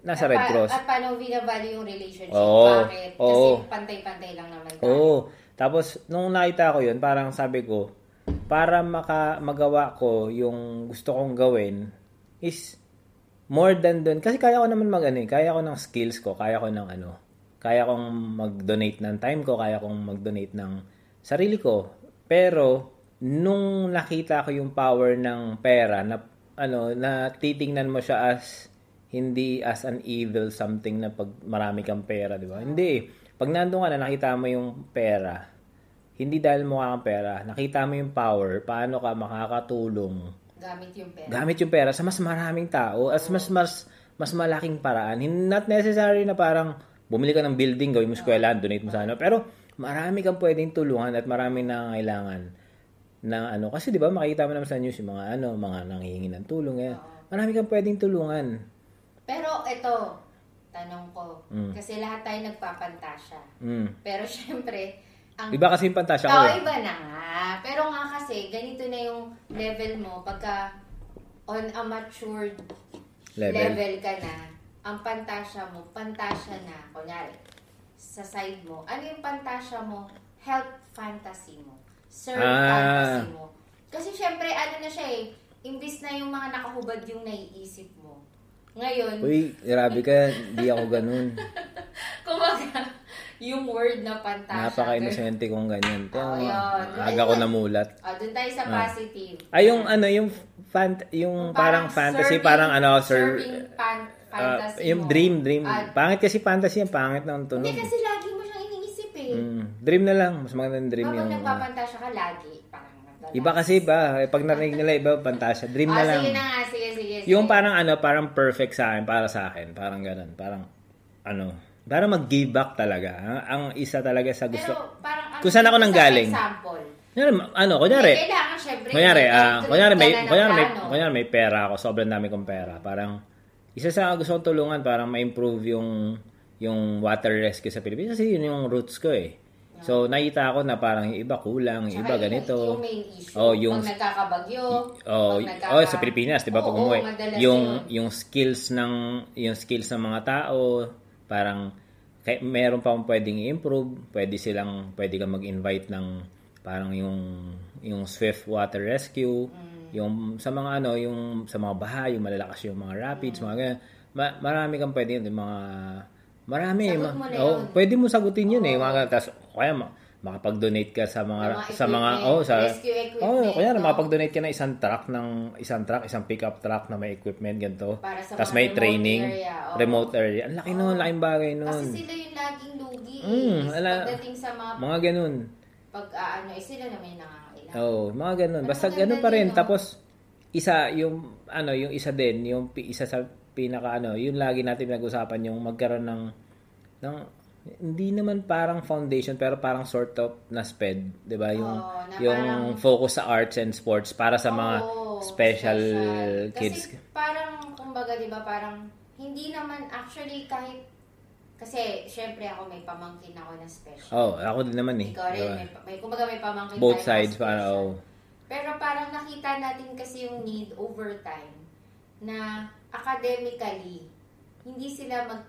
nasa At Red pa- Cross. At paano binavalue yung relationship? Oo. Bakit? Kasi Oo. pantay-pantay lang naman tayo. Oo. Tapos, nung nakita ko yun, parang sabi ko, para maka, magawa ko yung gusto kong gawin is more than dun. Kasi kaya ko naman mag ano, eh, kaya ko ng skills ko, kaya ko ng ano, kaya kong mag-donate ng time ko, kaya kong mag-donate ng sarili ko. Pero, nung nakita ko yung power ng pera, na, ano, na titingnan mo siya as, hindi as an evil something na pag marami kang pera, di ba? Hindi pag nandun ka na, nakita mo yung pera, hindi dahil mukha kang pera, nakita mo yung power, paano ka makakatulong Gamit yung pera. gamit yung pera sa mas maraming tao as mas mas mas malaking paraan. Not necessary na parang bumili ka ng building, gawin mo eskwelahan, donate mo sa ano. Pero marami kang pwedeng tulungan at marami na kailangan ng ano. Kasi di ba makita mo naman sa news yung mga ano, mga nanghihingi ng tulong. Eh. Marami kang pwedeng tulungan. Pero ito, tanong ko. Mm. Kasi lahat tayo nagpapantasya. Mm. Pero syempre, ang Iba kasi yung pantasya ko Oo, eh. iba na nga. Pero nga kasi, ganito na yung level mo pagka on a matured Level. level, ka na, ang pantasya mo, pantasya na, kunyari, sa side mo, ano yung pantasya mo? Health fantasy mo. Serve Ah. fantasy mo. Kasi syempre, ano na siya eh, imbis na yung mga nakahubad yung naiisip mo. Ngayon, Uy, grabe ka. Hindi ako ganun. kumaga, yung word na pantasya. Napaka-inosente kong ganyan. Kaya, Oh, yun. aga ko namulat. Ah, doon tayo sa Ah. positive. Ay, yung ano, yung fant yung parang, fantasy, serving- parang ano, sir, serving fan- ah, fantasy yung mo. dream, dream. Ah, pangit kasi fantasy yung pangit ng tunog. hindi kasi lagi mo siyang iniisip eh. Mm, dream na lang, mas maganda yung dream Habang yung... ah, nagpapantasya ka lagi, parang iba kasi iba, eh, pag narinig nila iba fantasya, dream ah, na lang. sige na nga, sige, sige. sige. Yung parang ano, parang perfect sa akin, para sa akin, parang ganun, parang ano, para mag-give back talaga. Ang, ang isa talaga sa gusto. Pero parang, ano, Kung saan ako isang nanggaling? example. Kunyari, ano, kunyari, kailangan syempre. Kunyari, may outreach kunyari may kunyari may kunyari may pera ako, sobrang dami kong pera. Parang isa sa gusto kong tulungan para ma-improve yung yung water rescue sa Pilipinas kasi yun yung roots ko eh. So nakita ko na parang yung iba kulang, yung iba ganito. Yung main issue. Oh, yung- Pag nagkakabagyo. Oh, pag nagkaka- oh, sa Pilipinas, 'di ba, pag Oo, umuwi, yung yun. yung skills ng yung skills ng mga tao, parang kay, meron pa pwedeng i-improve, pwede silang pwede kang mag-invite ng parang yung yung swift water rescue, Mm. Yung sa mga ano, yung sa mga baha, yung malalakas yung mga rapids, mga ganyan. Ma- marami kang pwede yun, yung mga marami Sagot ma- mo na oh, yun. pwede mo sagutin yun eh, mga tas kaya ma- makapag-donate ka sa mga, mga sa mga oh sa oh kaya no? makapag-donate ka ng isang truck ng isang truck, isang pickup truck na may equipment ganito. Tapos may training, area, oo. remote area. Ang laki noon, laking bagay Kasi noon. sila yung laging lugi Mm, ala- Pagdating sa mga Mga ganun. pag ano, eh, sila naman yung Oh, mga ganun. Basta Ang ganun pa rin. no? Tapos isa yung ano, yung isa din, yung pi- isa sa pinaka ano, yung lagi natin pinag-usapan yung magkaroon ng ng hindi naman parang foundation pero parang sort of na SPED, 'di ba? Yung na yung parang- focus sa arts and sports para sa mga Oo, special, kids. Kasi parang, kumbaga, di ba, parang, hindi naman, actually, kahit, kasi, syempre ako may pamangkin ako na special. Oh, ako din naman eh. Ikaw rin, Diba? may, may, kumbaga may pamangkin Both na sides para oh. Pero parang nakita natin kasi yung need over time na academically, hindi sila mag,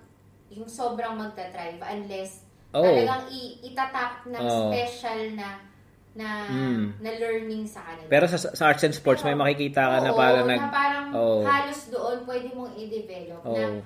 yung sobrang magta-thrive unless Oh. talagang i- itatap ng Oh. special na na Mm. na learning sa kanila. Pero sa, sa arts and sports may Pero, makikita ka na oo, parang nag na parang Oo. halos doon pwede mong i-develop na Oo.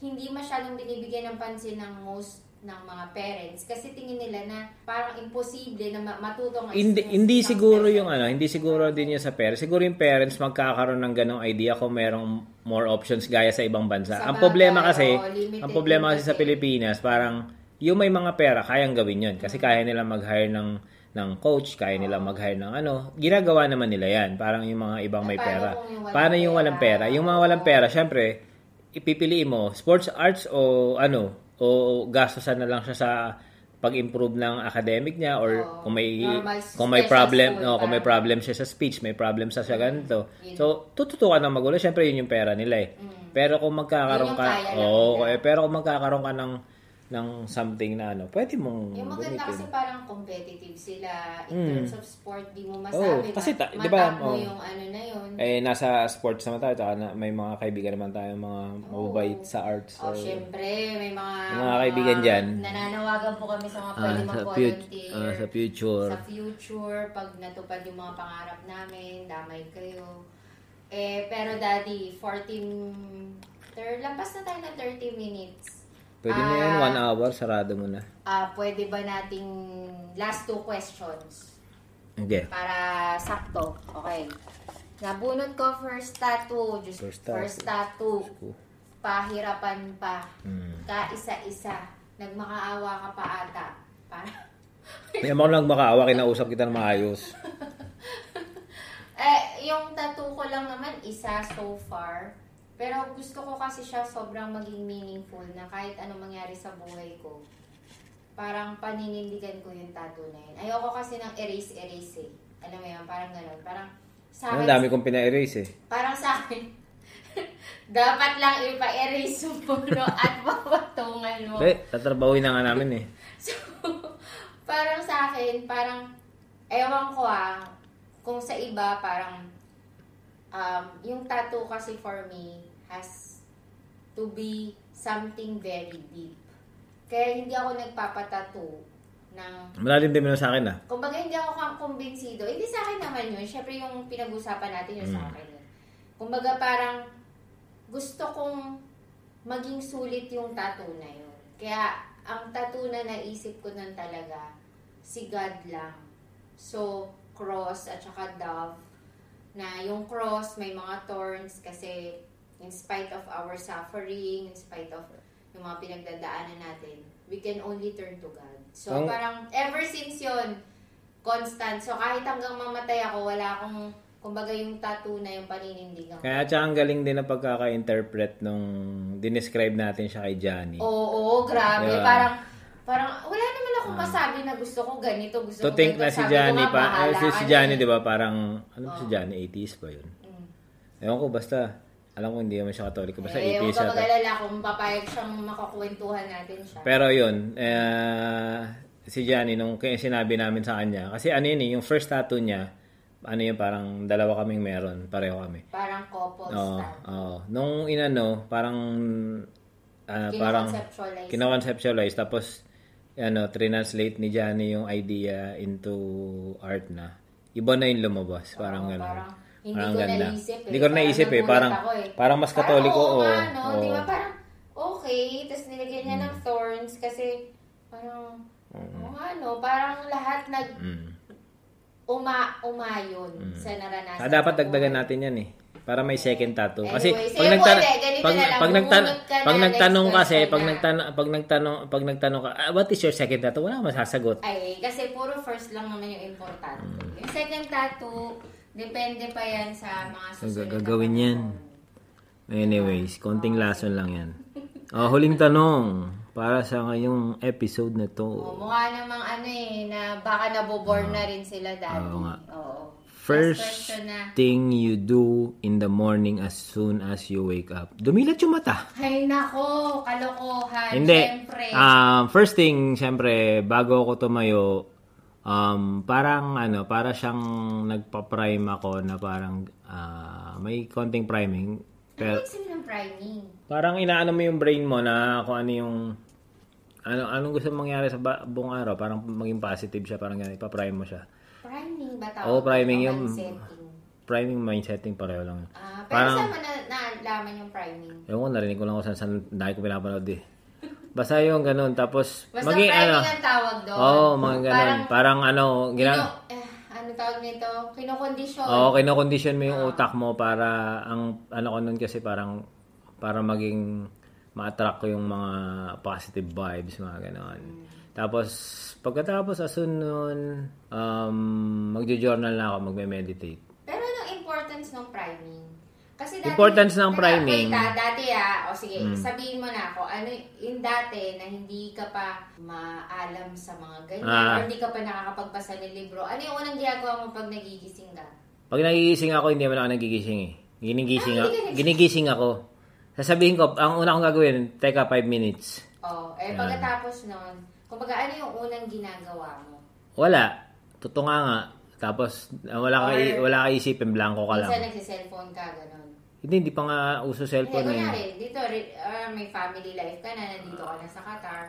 Hindi masyadong binibigyan ng pansin ng most ng mga parents kasi tingin nila na parang imposible na ma- matutong hindi hindi siguro yung ano, hindi siguro din yung sa parents. Siguro yung parents magkakaroon ng ganong idea kung merong more options gaya sa ibang bansa. Sa ang problema kasi, limited ang problema kasi sa. Pilipinas, parang yung may mga pera, kayang gawin yun. Kasi kaya nila mag-hire ng ng coach, kaya nila mag-hire ng ano. Ginagawa naman nila yan. Parang yung mga ibang may pera. kung yung walang Paano yung walang pera? Yung mga walang pera, syempre, ipipiliin mo, sports arts o ano, o gastusan na lang siya sa pag-improve ng academic niya or Oo. kung may Normal kung may problem school no, kung may problem siya sa speech, may problem sa siya ganito. Yun. So, tututukan ng magulo, syempre yun yung pera nila eh. Mm. Pero kung magkakaroon ka, nila. eh, pero kung magkakaroon ka ng ng something na ano, pwede mong Yung maganda kasi gamitin. parang competitive sila in Mm. terms of sport, di mo masabi. kasi ma- ta- di ba, matap mo oo. yung ano na yun. Eh, nasa sports naman tayo, tsaka na, may mga kaibigan naman tayo, mga mababait sa arts. Oh, So, syempre, may mga, Yung mga kaibigan dyan. Nananawagan po kami sa mga ah, pwede sa, fut- mag-volunteer. ah, sa future. Sa future, pag natupad yung mga pangarap namin, damay kayo. Eh, pero daddy, 14, ter, lampas na tayo ng 30 minutes. Pwede na yan, Ah, one hour, sarado mo na. Ah, pwede ba nating last two questions? Okay. Para sakto. Okay. Nabunot ko first tattoo. Just First first tattoo. tattoo. Pahirapan pa. Hmm. Kaisa-isa. nagmakaawa ka pa ata. Para, May mo lang makaawa, kinausap kita ng maayos. eh, yung tattoo ko lang naman, isa so far. Pero gusto ko kasi siya sobrang maging meaningful na kahit anong mangyari sa buhay ko, parang paninindigan ko yung tattoo na yun. Ayoko kasi ng erase-erase eh. Alam mo yan, parang gano'n. Parang sa Ang akin, dami kong pina-erase eh. parang sa akin, dapat lang ipa-erase yung puno at papatungan mo. Eh, tatrabahuin na nga namin eh. So, parang sa akin, parang, ewan ko ah, kung sa iba, parang, um, yung tattoo kasi for me has to be something very deep. Kaya hindi ako nagpapatattoo ng Malalim din mo sa akin ah. Kumbaga, hindi ako kumbinsido. Hindi sa akin naman yun. Siyempre, yung pinag-usapan natin yun sa Mm. akin. eh. Kumbaga, parang gusto kong maging sulit yung tattoo na yun. Kaya, ang tattoo na naisip ko nun talaga, si God lang. So, cross at saka dove. Na yung cross, may mga thorns kasi in spite of our suffering, in spite of yung mga pinagdadaanan natin, we can only turn to God. So, Ang- parang ever since yon constant. So, kahit hanggang mamatay ako, wala akong, kumbaga yung tattoo na yung paninindigan ko. Kaya tsaka ang galing din na pagkaka-interpret nung dinescribe natin siya kay Johnny. Oo, oo, grabe. Yeah. Parang, parang, wala naman akong masabi na gusto ko ganito, gusto to ko think ganito. na si Sabi ko Johnny nga, pa, bahala eh, si, si ka Johnny eh. 'di ba parang ano ba si Johnny 80s pa 'yun. Mm. Ewan ko basta alam ko hindi naman siya katoliko basta Eh, huwag 80s ka yata. mag-alala kung papayag siyang makakwentuhan natin siya. Pero 'yun, eh, si Johnny nung kaya sinabi namin sa kanya kasi ano yun eh, yung first tattoo niya ano yun parang dalawa kaming meron, pareho kami. parang couple Oo, style. oo. Nung inano, parang ah, parang Kinoconceptualize. kinoconceptualize tapos ano, translate ni Johnny yung idea into art na. Iba na yung lumabas, parang Oo, gano'n. parang hindi Parang ko ganda. naisip eh. Hindi ko naisip eh, parang eh. parang mas katoliko Parang oo oo. nga, no? oo. Di ba parang okay, tapos nilagyan niya Mm. ng thorns kasi parang, oo nga no, parang lahat nag Mm. uma umayon sa naranasan. Ah, dapat dagdagan natin yan eh. Para may second tattoo. Kasi Anyway, pag sige nagtan po, ulit, ganito pag, pag nagtan pag nagtanong kasi, pag na. nagtanong pag nagtanong pag nagtanong ka, ah, what is your second tattoo? Wala masasagot. Ay, kasi puro first lang naman yung importante. Mm. Yung second tattoo, depende pa yan sa mga susunod gagawin yan. Anyways, konting lason lang yan. Oh, huling tanong para sa ngayong episode na Oh, to. mukha namang ano eh, na baka nabobore na rin sila dati. Ah. Oo nga. Oo. First thing you do in the morning as soon as you wake up. Dumilat yung mata. Ay nako, kalokohan. Hindi. Siyempre. Um, first thing, syempre, bago ako tumayo, um, parang ano, para siyang nagpa-prime ako na parang ah, may konting priming. ano Pero ibig sabihin ng priming? parang inaano mo yung brain mo na kung ano yung ano anong gusto mangyari sa ba- buong araw, parang maging positive siya, parang ganun, ipa-prime mo siya. Priming ba tawag? Oo, priming yung- setting? Priming mind setting pareho lang. Ah, pero Parang- saan mo na, naalaman yung priming? Ewan ko, narinig ko lang kung saan, saan dahil ko pinapanood eh. Basta yung ganun, tapos Basta maging priming ano, ang tawag doon. Oo, mga ganun. Parang, Parang, ano, gina kino, eh, ano tawag nito? Kinokondisyon. Oo, kinokondisyon mo Ah. yung utak mo para ang ano ko nun kasi parang para maging ma-attract ko yung mga positive vibes, mga ganon. Hmm. Tapos pagkatapos asun nun, um, magjo-journal na ako, magme-meditate. Pero anong importance ng priming? Kasi dati, Importance ng priming. Wait ah, dati ah, o sige, Mm. sabihin mo na ako, ano yung dati na hindi ka pa maalam sa mga ganyan, Ah. or hindi ka pa nakakapagbasa ng libro, ano yung unang ginagawa mo pag nagigising ka? Pag nagigising ako, hindi naman ako nagigising eh. Ginigising, Ah, ako, ginigising ako. Sasabihin ko, ang una kong gagawin, teka 5 minutes. Oh, eh Yan. pagkatapos nun, kumbaga ano yung unang ginagawa mo? Wala. Tutunga nga. Tapos, ah, wala ka, Or- wala ka isipin, blanco ka lang. Minsan nagsiselfone ka, ganun. Hindi, hindi pa nga uso cellphone eh. kunyari, dito, re- ah, may family life ka na, nandito ka na sa Qatar.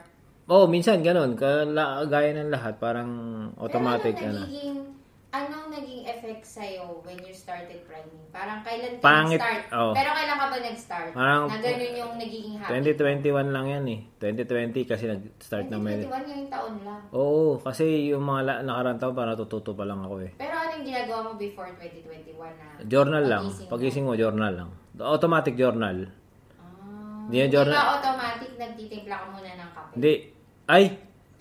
Oo, oh, minsan ganun. Kala, gaya ng lahat. Parang automatic. Pero ano, ano. nagiging, anong naging effect sa'yo when you started priming? Parang kailan ka Pangit, nag-start? oh. Pero kailan ka ba nag-start? Parang- na ganun yung nagiging habit? 2021 lang yan eh. 2020 kasi nag-start na may... 2021 yung taon lang. Oo, kasi yung mga la- nakarang taon parang tututo pa lang ako eh. Pero anong ginagawa mo before 2021 na? Journal lang. pagising mo, journal lang. Automatic journal. Ah, Hindi yan Hindi journal- ba automatic nagtitimpla ka muna ng kape? Hindi. Ay,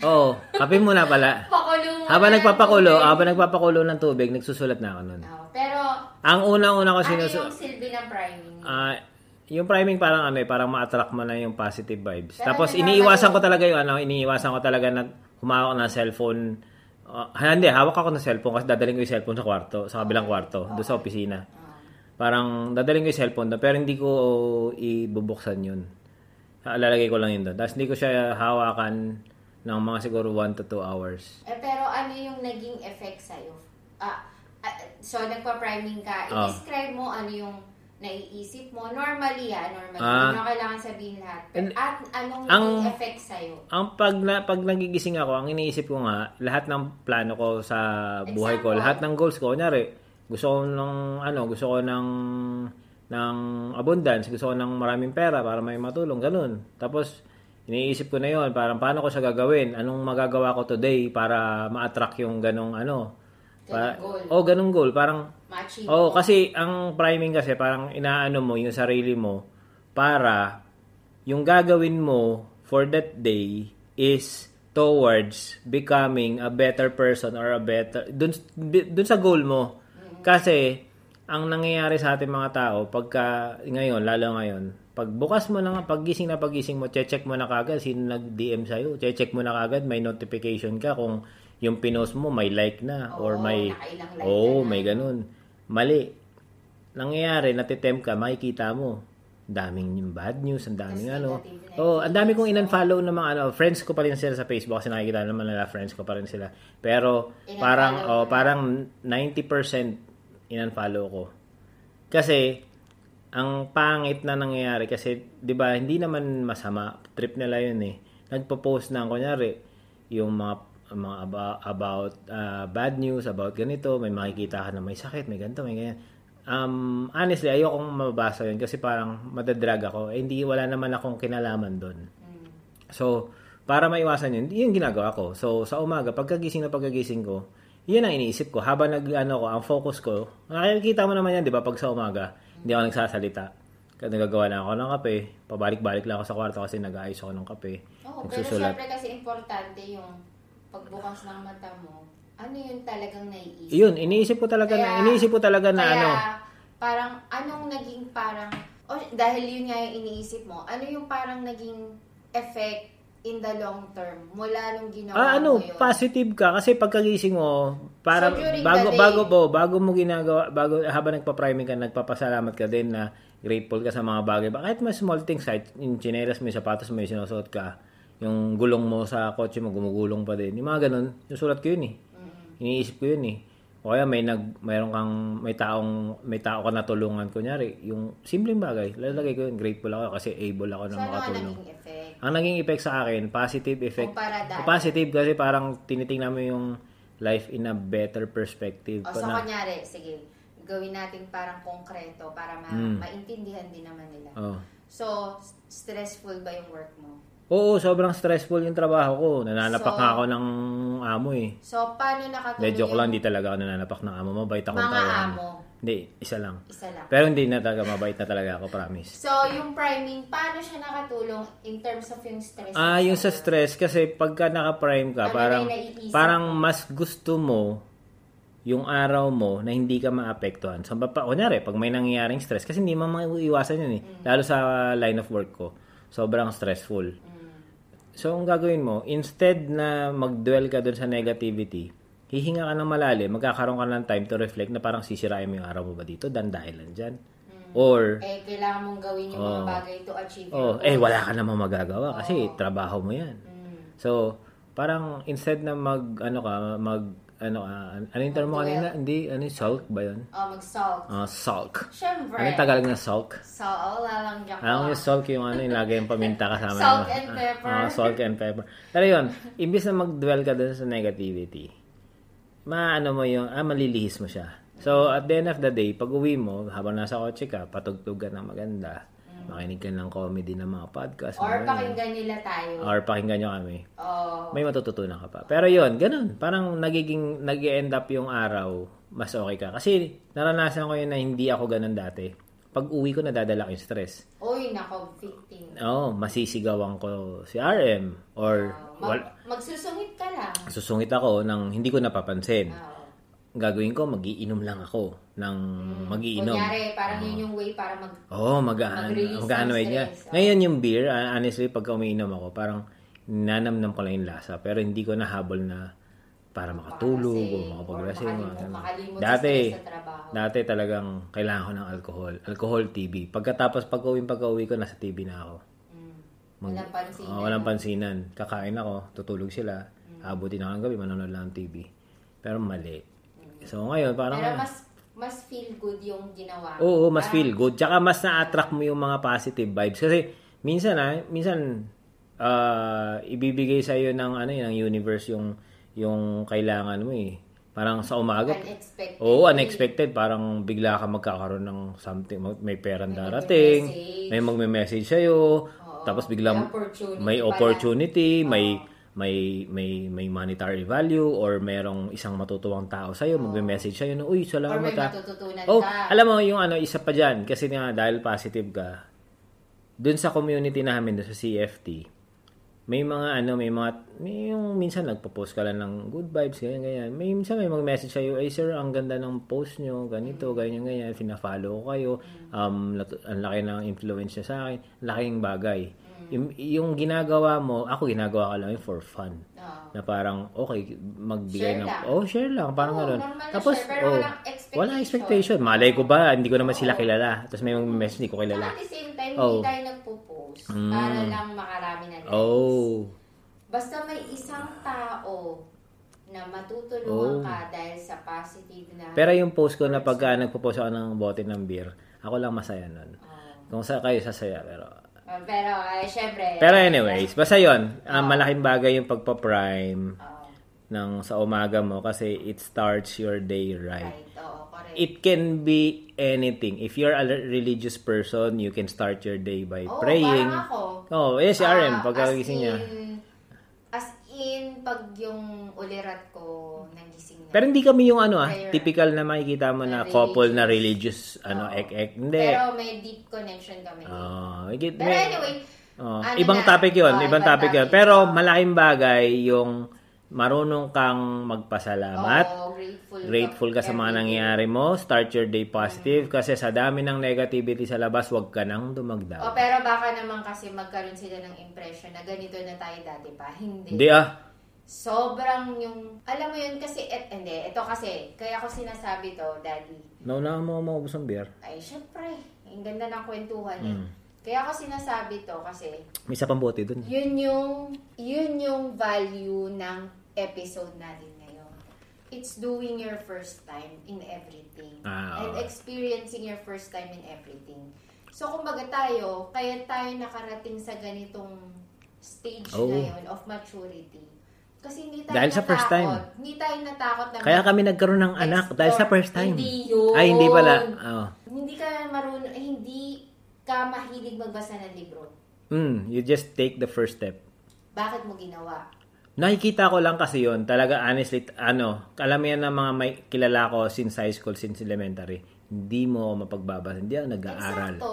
oo. kape muna pala. Pakulo mo Habang na nagpapakulo, tubig. habang nagpapakulo ng tubig, nagsusulat na ako nun. Oo, pero, Ang unang-una ko ano yung sinusulat, silbi ng priming? Ah, yung priming parang ano eh, parang ma-attract mo na yung positive vibes. Pero Tapos nagkakaroon- iniiwasan ko talaga yung ano, iniiwasan ko talaga na humawak ng cellphone. Ah, hindi, hawak ako ng cellphone kasi dadaling ko yung cellphone sa kwarto, sa kabilang kwarto, doon sa opisina. Parang dadaling ko yung cellphone doon, pero hindi ko ibubuksan yun. Ah, Lalagay ko lang yun doon. Tapos hindi ko siya hawakan ng mga siguro 1 to 2 hours. Eh, pero ano yung naging effect sa'yo? Ah, ah, so, nagpa-priming ka. Oh. I-describe mo ano yung naiisip mo. Normally, ah, normally. Ah. Hindi mo kailangan sabihin lahat. And- At anong ang- naging effect sa'yo? Ang pag na, pag nagigising ako, ang iniisip ko nga, lahat ng plano ko sa buhay ko, Example. lahat ng goals ko, kunyari, gusto ko ng ano, gusto ko ng ng abundance, gusto ko ng maraming pera para may matulong, ganun. Tapos iniisip ko na 'yon, parang paano ko siya gagawin? Anong magagawa ko today para ma-attract yung ganong ano? Ganong goal. Oh, ganong goal, parang Ma-achieve Oh, kasi ang priming kasi parang inaano mo yung sarili mo para yung gagawin mo for that day is towards becoming a better person or a better dun, dun sa goal mo. Kasi ang nangyayari sa ating mga tao pagka ngayon, lalo ngayon, pag bukas mo na nga, paggising na paggising mo, check mo na kagad sino nag-DM sa'yo. Check mo na kagad, may notification ka kung yung pinost mo may like na or Oo, may nakailang like na. may ganun. Mali. Nangyayari, natitempt ka, makikita mo. Daming yung bad news, ang daming ano. Oh, ang dami kong in-unfollow ng mga ano, friends ko pa rin sila sa Facebook kasi nakikita naman nila friends ko pa rin sila. Pero parang oh, parang 90% in-unfollow ko. Kasi ang pangit na nangyayari kasi 'di ba hindi naman masama trip nila yun eh. Nagpo-post na kunyari yung mga mga about, about ah, bad news about ganito, may makikita ka na may sakit, may ganito, may ganyan. Um, honestly, ayokong mabasa yun kasi parang madadrag ako. Eh, hindi, wala naman akong kinalaman doon. Mm. So, para maiwasan yun, yun ginagawa ko. So, sa umaga, pagkagising na pagkagising ko, yun ang iniisip ko. Habang nag, ano ko, ang focus ko, nakikita mo naman yan, di ba, pag sa umaga, hindi ako nagsasalita. Kaya nagagawa na ako ng kape, pabalik-balik lang ako sa kwarto kasi nag-aayos ako ng kape. Oo, pero Nagsusulat. syempre kasi importante yung pagbukas ng mata mo, ano yung talagang naiisip? Yun, iniisip ko talaga na, Kaya- iniisip ko talaga na Kaya, ano, parang, anong naging parang, o dahil yun nga yung iniisip mo, ano yung parang naging effect in the long term mula nung ginawa Ah, ano, mo yun? positive ka kasi pagkagising mo, para So, bago day- bago po, bago mo ginagawa, bago habang nagpa-priming ka, nagpapasalamat ka din na grateful ka sa mga bagay. Ba- Kahit may small things, kahit yung chinelas mo, yung sapatos mo, yung sinusuot ka, yung gulong mo sa kotse mo, gumugulong pa din. Yung mga ganun, yung sulat ko yun eh. Iniisip ko yun eh. O kaya may nag mayroon kang may taong may tao ka natulungan kunyari, yung simpleng bagay, lalagay ko yun, grateful ako kasi able ako na So, ano makatulong. naging effect? Ang naging effect sa akin, positive effect. Kumpara dati. Positive kasi parang tinitingnan mo yung life in a better perspective. O, so, na, kunyari, sige, gawin natin parang konkreto para ma- Mm. maintindihan din naman nila. oh. So, stressful ba yung work mo? Oo, sobrang stressful yung trabaho ko. Nananapak So, nga ako ng amo eh. So, paano nakatulong Medyo ko lang, hindi talaga ako nananapak ng amo. Mabait akong mga tao. amo? Hindi, isa lang. Isa lang. Pero hindi na talaga, mabait na talaga ako, promise. So, yung priming, paano siya nakatulong in terms of yung stress? Ah, yung sa stress, kasi pagka naka-prime ka, Ano parang, parang mas gusto mo yung araw mo na hindi ka maapektuhan. So, pa, kunyari, pag may nangyayaring stress, kasi hindi mo maiiwasan yun eh. Lalo sa line of work ko. Sobrang stressful. Mm. So, ang gagawin mo, instead na mag-dwell ka dun sa negativity, hihinga ka ng malalim, magkakaroon ka ng time to reflect na parang sisirain mo yung araw mo ba dito, dan dahil lang dyan. Or, Eh, kailangan mong gawin yung mga Oh. bagay to achieve oh, eh, wala ka namang magagawa kasi trabaho mo yan. Mm. So, parang instead na mag, ano ka, mag, ano ka, ano yung term mo kanina? Hindi, ano yung sulk ba yun? Oh, mag-salt. Ah, sulk. Siyempre. Ano yung Tagalog na sulk? So, wala lang dyan Alam mo yung salt yung ano yung lagi yung paminta kasama. Salt ng- and pepper. Ah, ah, salt and pepper. Pero yun, imbis na mag-dwell ka dun sa negativity, maano mo yung, ah, malilihis mo siya. So, at the end of the day, pag uwi mo, habang nasa kotse ka, patugtog ka ng maganda, makinig ka ng comedy ng mga podcast. Mm. Or mga pakinggan nila tayo. Or pakinggan nyo kami. Oh. May matututunan ka pa. Pero yun, ganun. Parang nagiging, nag end up yung araw, mas okay ka. Kasi naranasan ko yun na hindi ako ganun dati. Pag uwi ko nadadala ko yung stress. Uy, nako, victim. Oo, masisigawan ko si RM or Mag- wal, magsusungit ka lang. susungit ako ng hindi ko napapansin. Oo. Gagawin ko, magiinom lang ako ng magiinom. Kunyari, parang yun yung way para mag... Oo, oh, mag ng niya. oo. Ngayon yung beer, ah, honestly, pagka umiinom ako, parang nanamnam ko lang yung lasa. Pero hindi ko nahabol na para makatulog o Makalasing, makapaglasing. sa Dati, dati talagang kailangan ko ng alcohol. Alcohol, TV. Pagkatapos, pag-uwi, pag-uwi ko, nasa TV na ako. Mm. Walang pansin. Oh, walang pansinan. Kakain ako, tutulog sila. Mm. Abutin ako ng gabi, manonood lang ng TV. Pero mali. So ngayon, parang... Pero mas mas feel good yung ginawa. Oo, mas Parang- feel good. Tsaka mas na-attract mo yung mga positive vibes. Kasi minsan ah, minsan ah, ibibigay sa iyo ng ano yun, ng universe yung yung kailangan mo eh. Parang sa umaga. Unexpected. Oo, unexpected. Parang bigla ka magkakaroon ng something. May perang darating. May magme-message sa'yo. Tapos biglang may opportunity may opportunity, may may may may monetary value or merong isang matutuwang tao sa iyo, magme-message sa na, "Uy, Or salamat may ah." matututunan Oh, ka. alam mo yung ano, isa pa diyan kasi nga dahil positive ka. Doon sa community namin doon sa CFT, may mga ano, may mga may yung minsan nagpo-post ka lang ng good vibes ganyan ganyan. May minsan may mag-message sa iyo, "Ay sir, ang ganda ng post nyo, ganito, ganyan ganyan, fina-follow ko kayo. Um, ang laki ng influence niya sa akin, laking bagay." Yung, yung ginagawa mo, ako ginagawa ko lang yun for fun Oo. na parang okay magbigay Share ng lang. oh share lang parang Oo, ganun tapos share, oh walang expectation. walang expectation malay ko ba hindi ko naman sila kilala tapos may mga message hindi ko kilala At the same time, Oh. hindi tayo nagpo-post Mm. para lang makarami na likes. oh Basta may isang tao na Oh. matutulungan ka dahil sa positive na... pero yung post ko na pagka nagpo-post ako ng bote ng beer ako lang masaya nun Oh. kung sa kayo sasaya pero Oh, pero, ay, syempre... pero anyways basta yon malaking bagay yung pagpa-prime Oh, ng sa umaga mo kasi it starts your day right right. Oo, correct. it can be anything. If you're a religious person, you can start your day by Oo, praying. parang ako. Oh, eh si RM Ah, pagkagising niya. in, pag yung ulirat ko, nagising na. Pero hindi kami yung ano ah, Prayer. typical na makikita mo na Na couple na religious. ano Oo. ek ek. Hindi. Pero may deep connection kami. Oh, get, Pero anyway, oh, ano ibang na, topic 'yon, oh, ibang topic 'yon. topic. Pero Oh. malaking bagay yung marunong kang magpasalamat. oo, grateful, Grateful ka sa mga nangyayari mo. Start your day positive kasi sa dami ng negativity sa labas, wag ka nang dumagdag. O, pero baka naman kasi magkaroon sila ng impression na ganito na tayo dati pa. Hindi. Hindi ah. Sobrang yung, alam mo yun kasi, et, hindi, ito kasi, kaya ko sinasabi to, daddy. Naunahan mo maubos ang beer. Ay, syempre, ang ganda ng kwentuhan eh. Mm. Kaya ko sinasabi to kasi, May isa pang bote dun. yun yung, yun yung value ng episode natin ngayon. It's doing your first time in everything. Ah, and oo. experiencing your first time in everything. So, kumbaga tayo, kaya tayo nakarating sa ganitong stage Oo. ngayon of maturity. Kasi hindi tayo Dahil sa first time. natakot. Hindi tayo natakot na Kaya kami nagkaroon ng anak explore. dahil sa first time. Hindi yun. Ay, hindi pala. Oh. Hindi ka marunong, eh, hindi ka mahilig magbasa ng libro. Mm, you just take the first step. Bakit mo ginawa? Nakikita ko lang kasi yon talaga honestly, ano, alam yan ng mga may kilala ko since high school, since elementary, hindi mo mapagbabasa, hindi ako nag-aaral. Eksakto.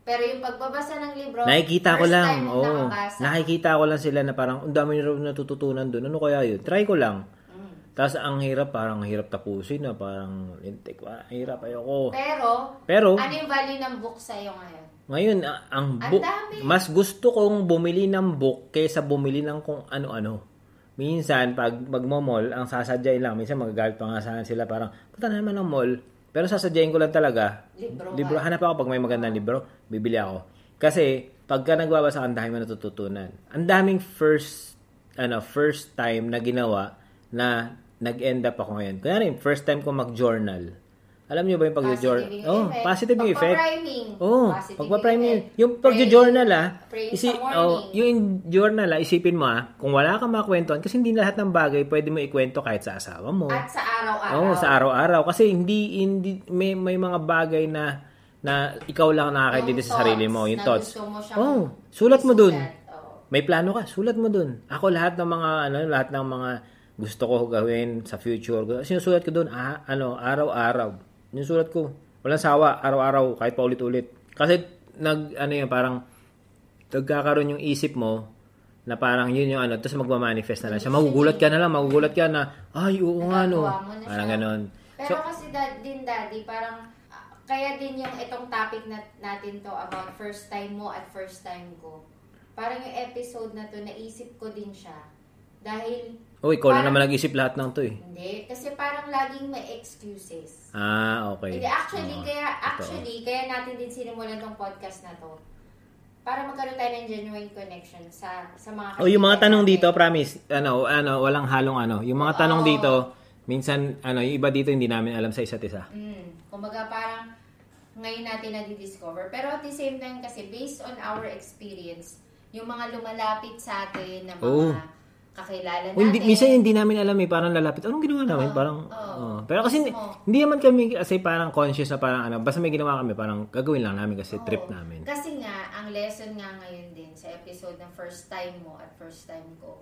Pero yung pagbabasa ng libro, Nakikita ko lang, oo. nakabasa. Nakikita ko lang sila na parang, ang dami nyo natututunan doon. Ano kaya yun? Try ko lang. Mm. Tapos ang hirap, parang hirap tapusin na, parang, lintik, ah, hirap, ayoko. Pero, Pero, ano yung value ng book sa'yo ngayon? Ngayon, a- ang book, mas gusto kong bumili ng book kaysa bumili ng kung ano-ano. Minsan, pag magmo-mall, ang sasadyain lang, minsan magagalit pa nga sana sila, parang, punta na naman ng mall. Pero sasadyain ko lang talaga, Libro. libro, hanap ako pag may magandang libro, bibili ako. Kasi, pagka nagbabasa, ang dami mo natututunan. Ang daming first, ano, first time na ginawa na nag-end up ako ngayon. Kaya rin, first time ko mag-journal. Alam niyo ba yung pag-journal? Positive Oh, positive yung effect. Pagpa-priming. Oh, pagpa-priming. Yung pag-journal ah, isi, oh, yung journal ah, isipin mo ah, kung wala kang makakwentuhan, kasi hindi lahat ng bagay pwede mo ikwento kahit sa asawa mo. At sa araw-araw. Oo, sa araw-araw. Kasi hindi, hindi may, may mga bagay na na ikaw lang nakakaintindi sa sarili mo, yung thoughts. mo Oh, sulat mo dun. Oo. May plano ka, sulat mo dun. Ako lahat ng mga ano, lahat ng mga gusto ko gawin sa future. Sinusulat ko dun, ah, ano, araw-araw. Yung sulat ko. Walang sawa, araw-araw, kahit pa ulit-ulit. Kasi, nag, ano yun, parang, nagkakaroon yung isip mo, na parang yun yung ano, tapos magmamanifest na lang siya. Magugulat ka na lang, magugulat ka na, ay, oo nga, no. Parang ganon. Pero kasi dad, din daddy, parang kaya din yung itong topic na, natin to about first time mo at first time ko. Parang yung episode na to, naisip ko din siya. Dahil, Oh, ikaw Parang- naman nag-isip lahat ng to eh. hindi, kasi parang laging may excuses. Ah, okay. Hindi, actually, Oo, kaya, actually, kaya natin din sinimulan tong podcast na to. Para magkaroon tayo ng genuine connection sa sa mga Oh, yung mga tanong natin. dito, promise, ano, ano, walang halong ano. Yung mga tanong Oo. dito, minsan, ano, yung iba dito hindi namin alam sa isa't isa. Mm. Kumbaga parang ngayon natin na-discover. Pero at the same time kasi based on our experience, yung mga lumalapit sa atin na mga Oo. Kakilala natin. Oh, hindi, minsan hindi namin alam eh, parang lalapit. Anong ginawa namin? Oo, parang, oo. oo. Pero kasi hindi, hindi naman kami kasi parang conscious na parang ano, basta may ginawa kami, parang gagawin lang namin kasi Oo. trip namin. Kasi nga, ang lesson nga ngayon din sa episode ng first time mo at first time ko,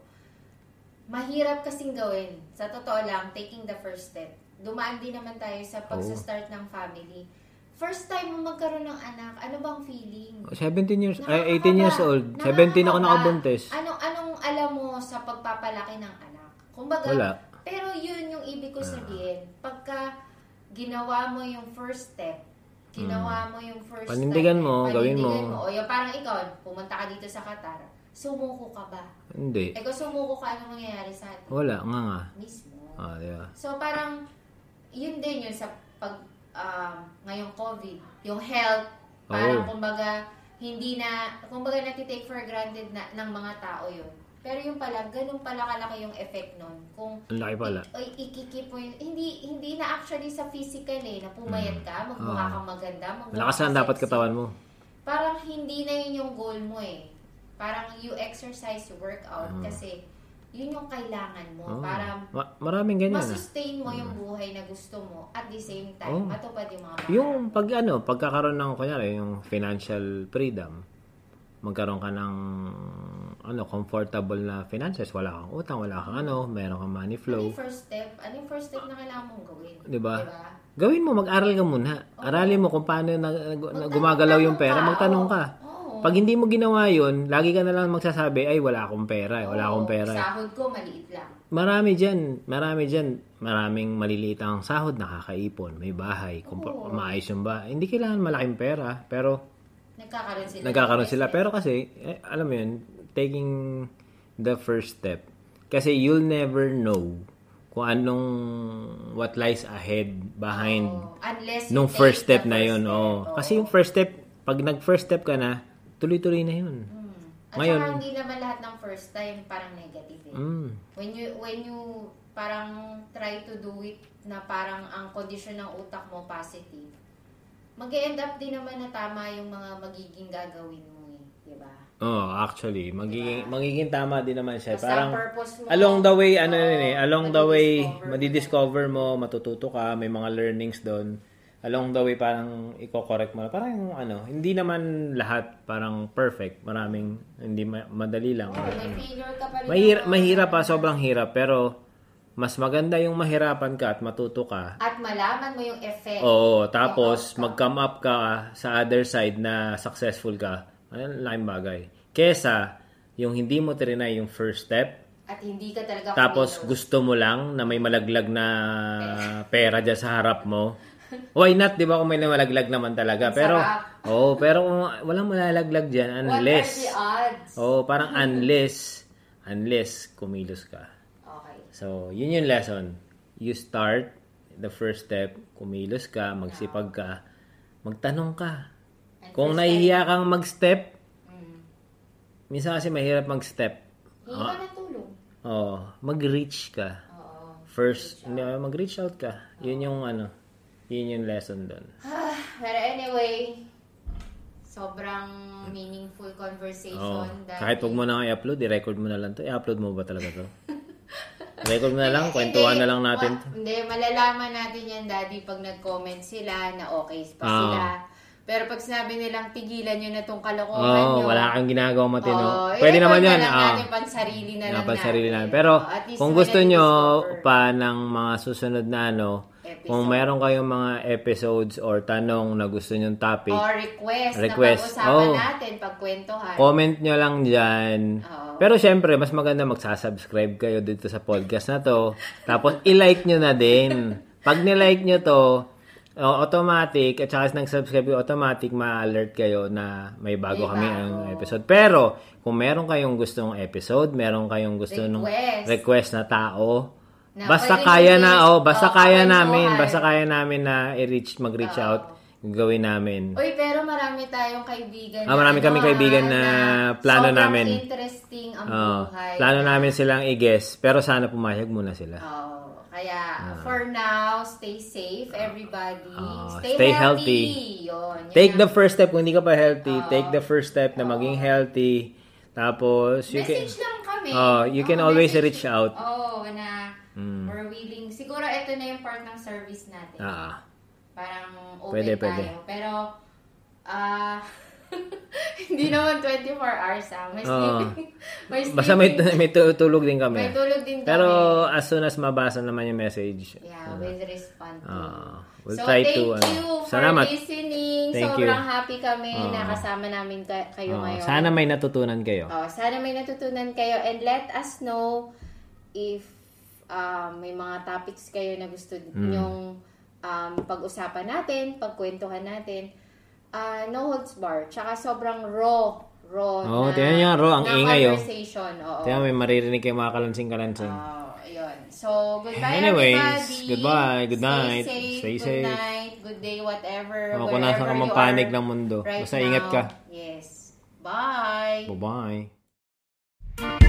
mahirap kasing gawin. Sa totoo lang, taking the first step. Dumaan din naman tayo sa pagsa-start ng family. First time mo magkaroon ng anak, ano bang feeling? 17 years, ay, Nakakaba. 18 years old. 17 ako nakabuntis. Anong, anong alam mo sa pagpapalaki ng anak? Kumbaga, Wala. pero yun yung ibig ko sabihin. Pagka ginawa mo yung first step, ginawa mo yung first Hmm. Panindigan step, mo, gawin mo. panindigan O yung parang ikaw, pumunta ka dito sa Qatar, sumuko ka ba? Hindi. Eh kung sumuko ka, ano mangyayari sa atin? Wala, nga nga. Mismo. Ah, diba? So parang, yun din yun sa pag, um, ngayong COVID, yung health, parang Oo. kumbaga, hindi na, kumbaga natitake for granted na, ng mga tao yun. Pero yung pala, ganun pala kalaki yung effect nun. Kung laki pala. i- ikikip mo yun, hindi, hindi na actually sa physical eh, na pumayat ka, magmukha Oo. kang maganda, Malakas na dapat katawan mo. Parang hindi na yun yung goal mo eh. Parang you exercise, you work out, Oo. kasi yun yung kailangan mo. Oo. Para Ma- maraming ganyan. ah. masustain mo yung buhay na gusto mo at the same time Oo. matupad yung mga pangarap. Yung pag ano, pagkakaroon ng kunyari, yung financial freedom, magkaroon ka ng ano, comfortable na finances, wala kang utang, wala kang ano, meron kang money ano flow. yung first step? Ano yung first step na kailangan mong gawin? Di ba? Diba? Gawin mo, mag-aral ka muna. Aralin mo kung paano na, na- Magtanong- gumagalaw yung pera, tanong magtanong ka. Oo. Pag hindi mo ginawa yun, lagi ka na lang magsasabi, ay wala akong pera, eh, wala akong pera. eh." Sahod ko, maliit lang. Marami dyan, marami dyan, maraming maliliit ang sahod, nakakaipon, may bahay, Oo. maayos yung bahay. Hindi kailangan malaking pera, pero Nagkakaroon sila. nagkakaroon sila. Pero kasi, eh, alam mo yun, taking the first step. Kasi you'll never know kung anong, what lies ahead behind you nung first step na first yun. step. Oh. Kasi yung first step, pag nag-first step ka na, tuloy-tuloy na yun. Hmm. At Ngayon- saka hindi naman lahat ng first time parang negative eh. Mm. When you when you parang try to do it na parang ang kondisyon ng utak mo positive, mag end up din naman na tama yung mga magiging gagawin mo eh. Di ba? Oh, actually, magiging magiging tama din naman siya. Basta Parang ang purpose mo, along the way ano oo, yun eh, along the way madidiscover mo. madidiscover mo, matututo ka, may mga learnings doon. Along the way parang iko-correct mo. na. Parang yung ano, hindi naman lahat parang perfect. Maraming hindi ma- madali lang. Oo, may failure ka pa rin. Mahir- mahirap pa, sobrang hirap pero mas maganda yung mahirapan ka at matuto ka. At malaman mo yung effect. Oo, tapos mag-come up ka sa other side na successful ka. Ano laking bagay. Kesa yung hindi mo trinay yung first step, At hindi ka talaga tapos kumilos. gusto mo lang na may malaglag na pera dyan sa harap mo. Why not, di ba, kung may malaglag naman talaga. Pero, Sarap. oh, pero kung walang malalaglag dyan, What are unless, the odds? oh, parang unless, unless kumilos ka. Okay. So, yun yung lesson. You start, the first step, kumilos ka, magsipag ka, magtanong ka. And Kung nahihiya kang mag-step, Mm. minsan kasi mahirap mag-step. Hingi ka ng tulong. Oh, mag-reach ka. Oo. First, hindi, mag-reach out ka. Yun yung ano, yun yung lesson doon. Pero anyway, sobrang meaningful Oh, conversation. dahil- kahit wag mo na i-upload, i-record mo na lang to. I-upload mo ba talaga to? record mo na lang, kwentuhan na lang natin. Ma- hindi, malalaman natin yan, Daddy, pag nag-comment sila na okay pa Ah. sila. Pero pag sinabi nilang pigilan nyo na tong kalokohan Oh, nyo. wala kang ginagawa matino. oh, Pwede i-record naman na yan. lang ah. natin pansarili na lang Dapat sarili natin. natin. Pero Oh, at least kung may gusto nyo pa ng mga susunod na ano, episode. Kung meron kayong mga episodes or tanong na gusto nyong topic, Or request, Request. na pag-usapan Oh. natin, pagkwentuhan. comment nyo lang dyan. Oo. Pero syempre, mas maganda magsasubscribe kayo dito sa podcast na to. Tapos, i-like nyo na din. Pag nilike nyo to, oh, automatic, at saka nag-subscribe automatic ma-alert kayo na may bago May kami ang episode. Pero, kung meron kayong gustong episode, meron kayong gusto ng Request. request na tao, Na basta kaya na, oh, basta Oo, kaya namin, basta kaya namin na i-reach, mag-reach Oo. out, gawin namin. Uy, pero marami tayong kaibigan Ah, marami kaming kaibigan na plano sobrang namin. interesting ang Oo. buhay. plano namin silang i-guess, pero sana pumayag muna sila. Oo. Kaya, for now, stay safe, everybody. Ah, stay, stay healthy. healthy. Yun, yun Take the first step kung hindi ka pa healthy. Oo. Take the first step na maging healthy. Tapos, you can... Message lang kami. Oh, you can Oo, always message- reach out. Oo, na Mm. we're willing. Siguro ito na yung part ng service natin. Ah, Parang open Pwede, tayo. pwede. Pero, ah, hindi naman 24 hours ah. May sleeping. may basta may, sleeping. may tutulog din kami. May tulog din kami. Pero as soon as mabasa naman yung message, Yeah, we'll respond to. Ah, we'll so, try thank to, ano, you for salamat. listening. Thank Sobrang you. happy kami na Ah. kasama namin ka- kayo oh, ngayon. sana may natutunan kayo. Oh, sana may natutunan kayo and let us know if um, may mga topics kayo na gusto Mm. nyong um, pag-usapan natin, pagkwentuhan natin. Ah, no holds bar. Tsaka sobrang raw. Raw Oo, na, tingnan niyo, raw, ang na ingay, oh. conversation. Oo. Kaya may maririnig kayo mga kalansing-kalansing. Oh, ayun. So, goodbye Anyways, everybody. goodbye, good night, Stay safe, stay good safe. night, good day, whatever. O kung nasa ka mang panig ng mundo. right Basta ingat now. ka. Yes. Bye. Bye-bye.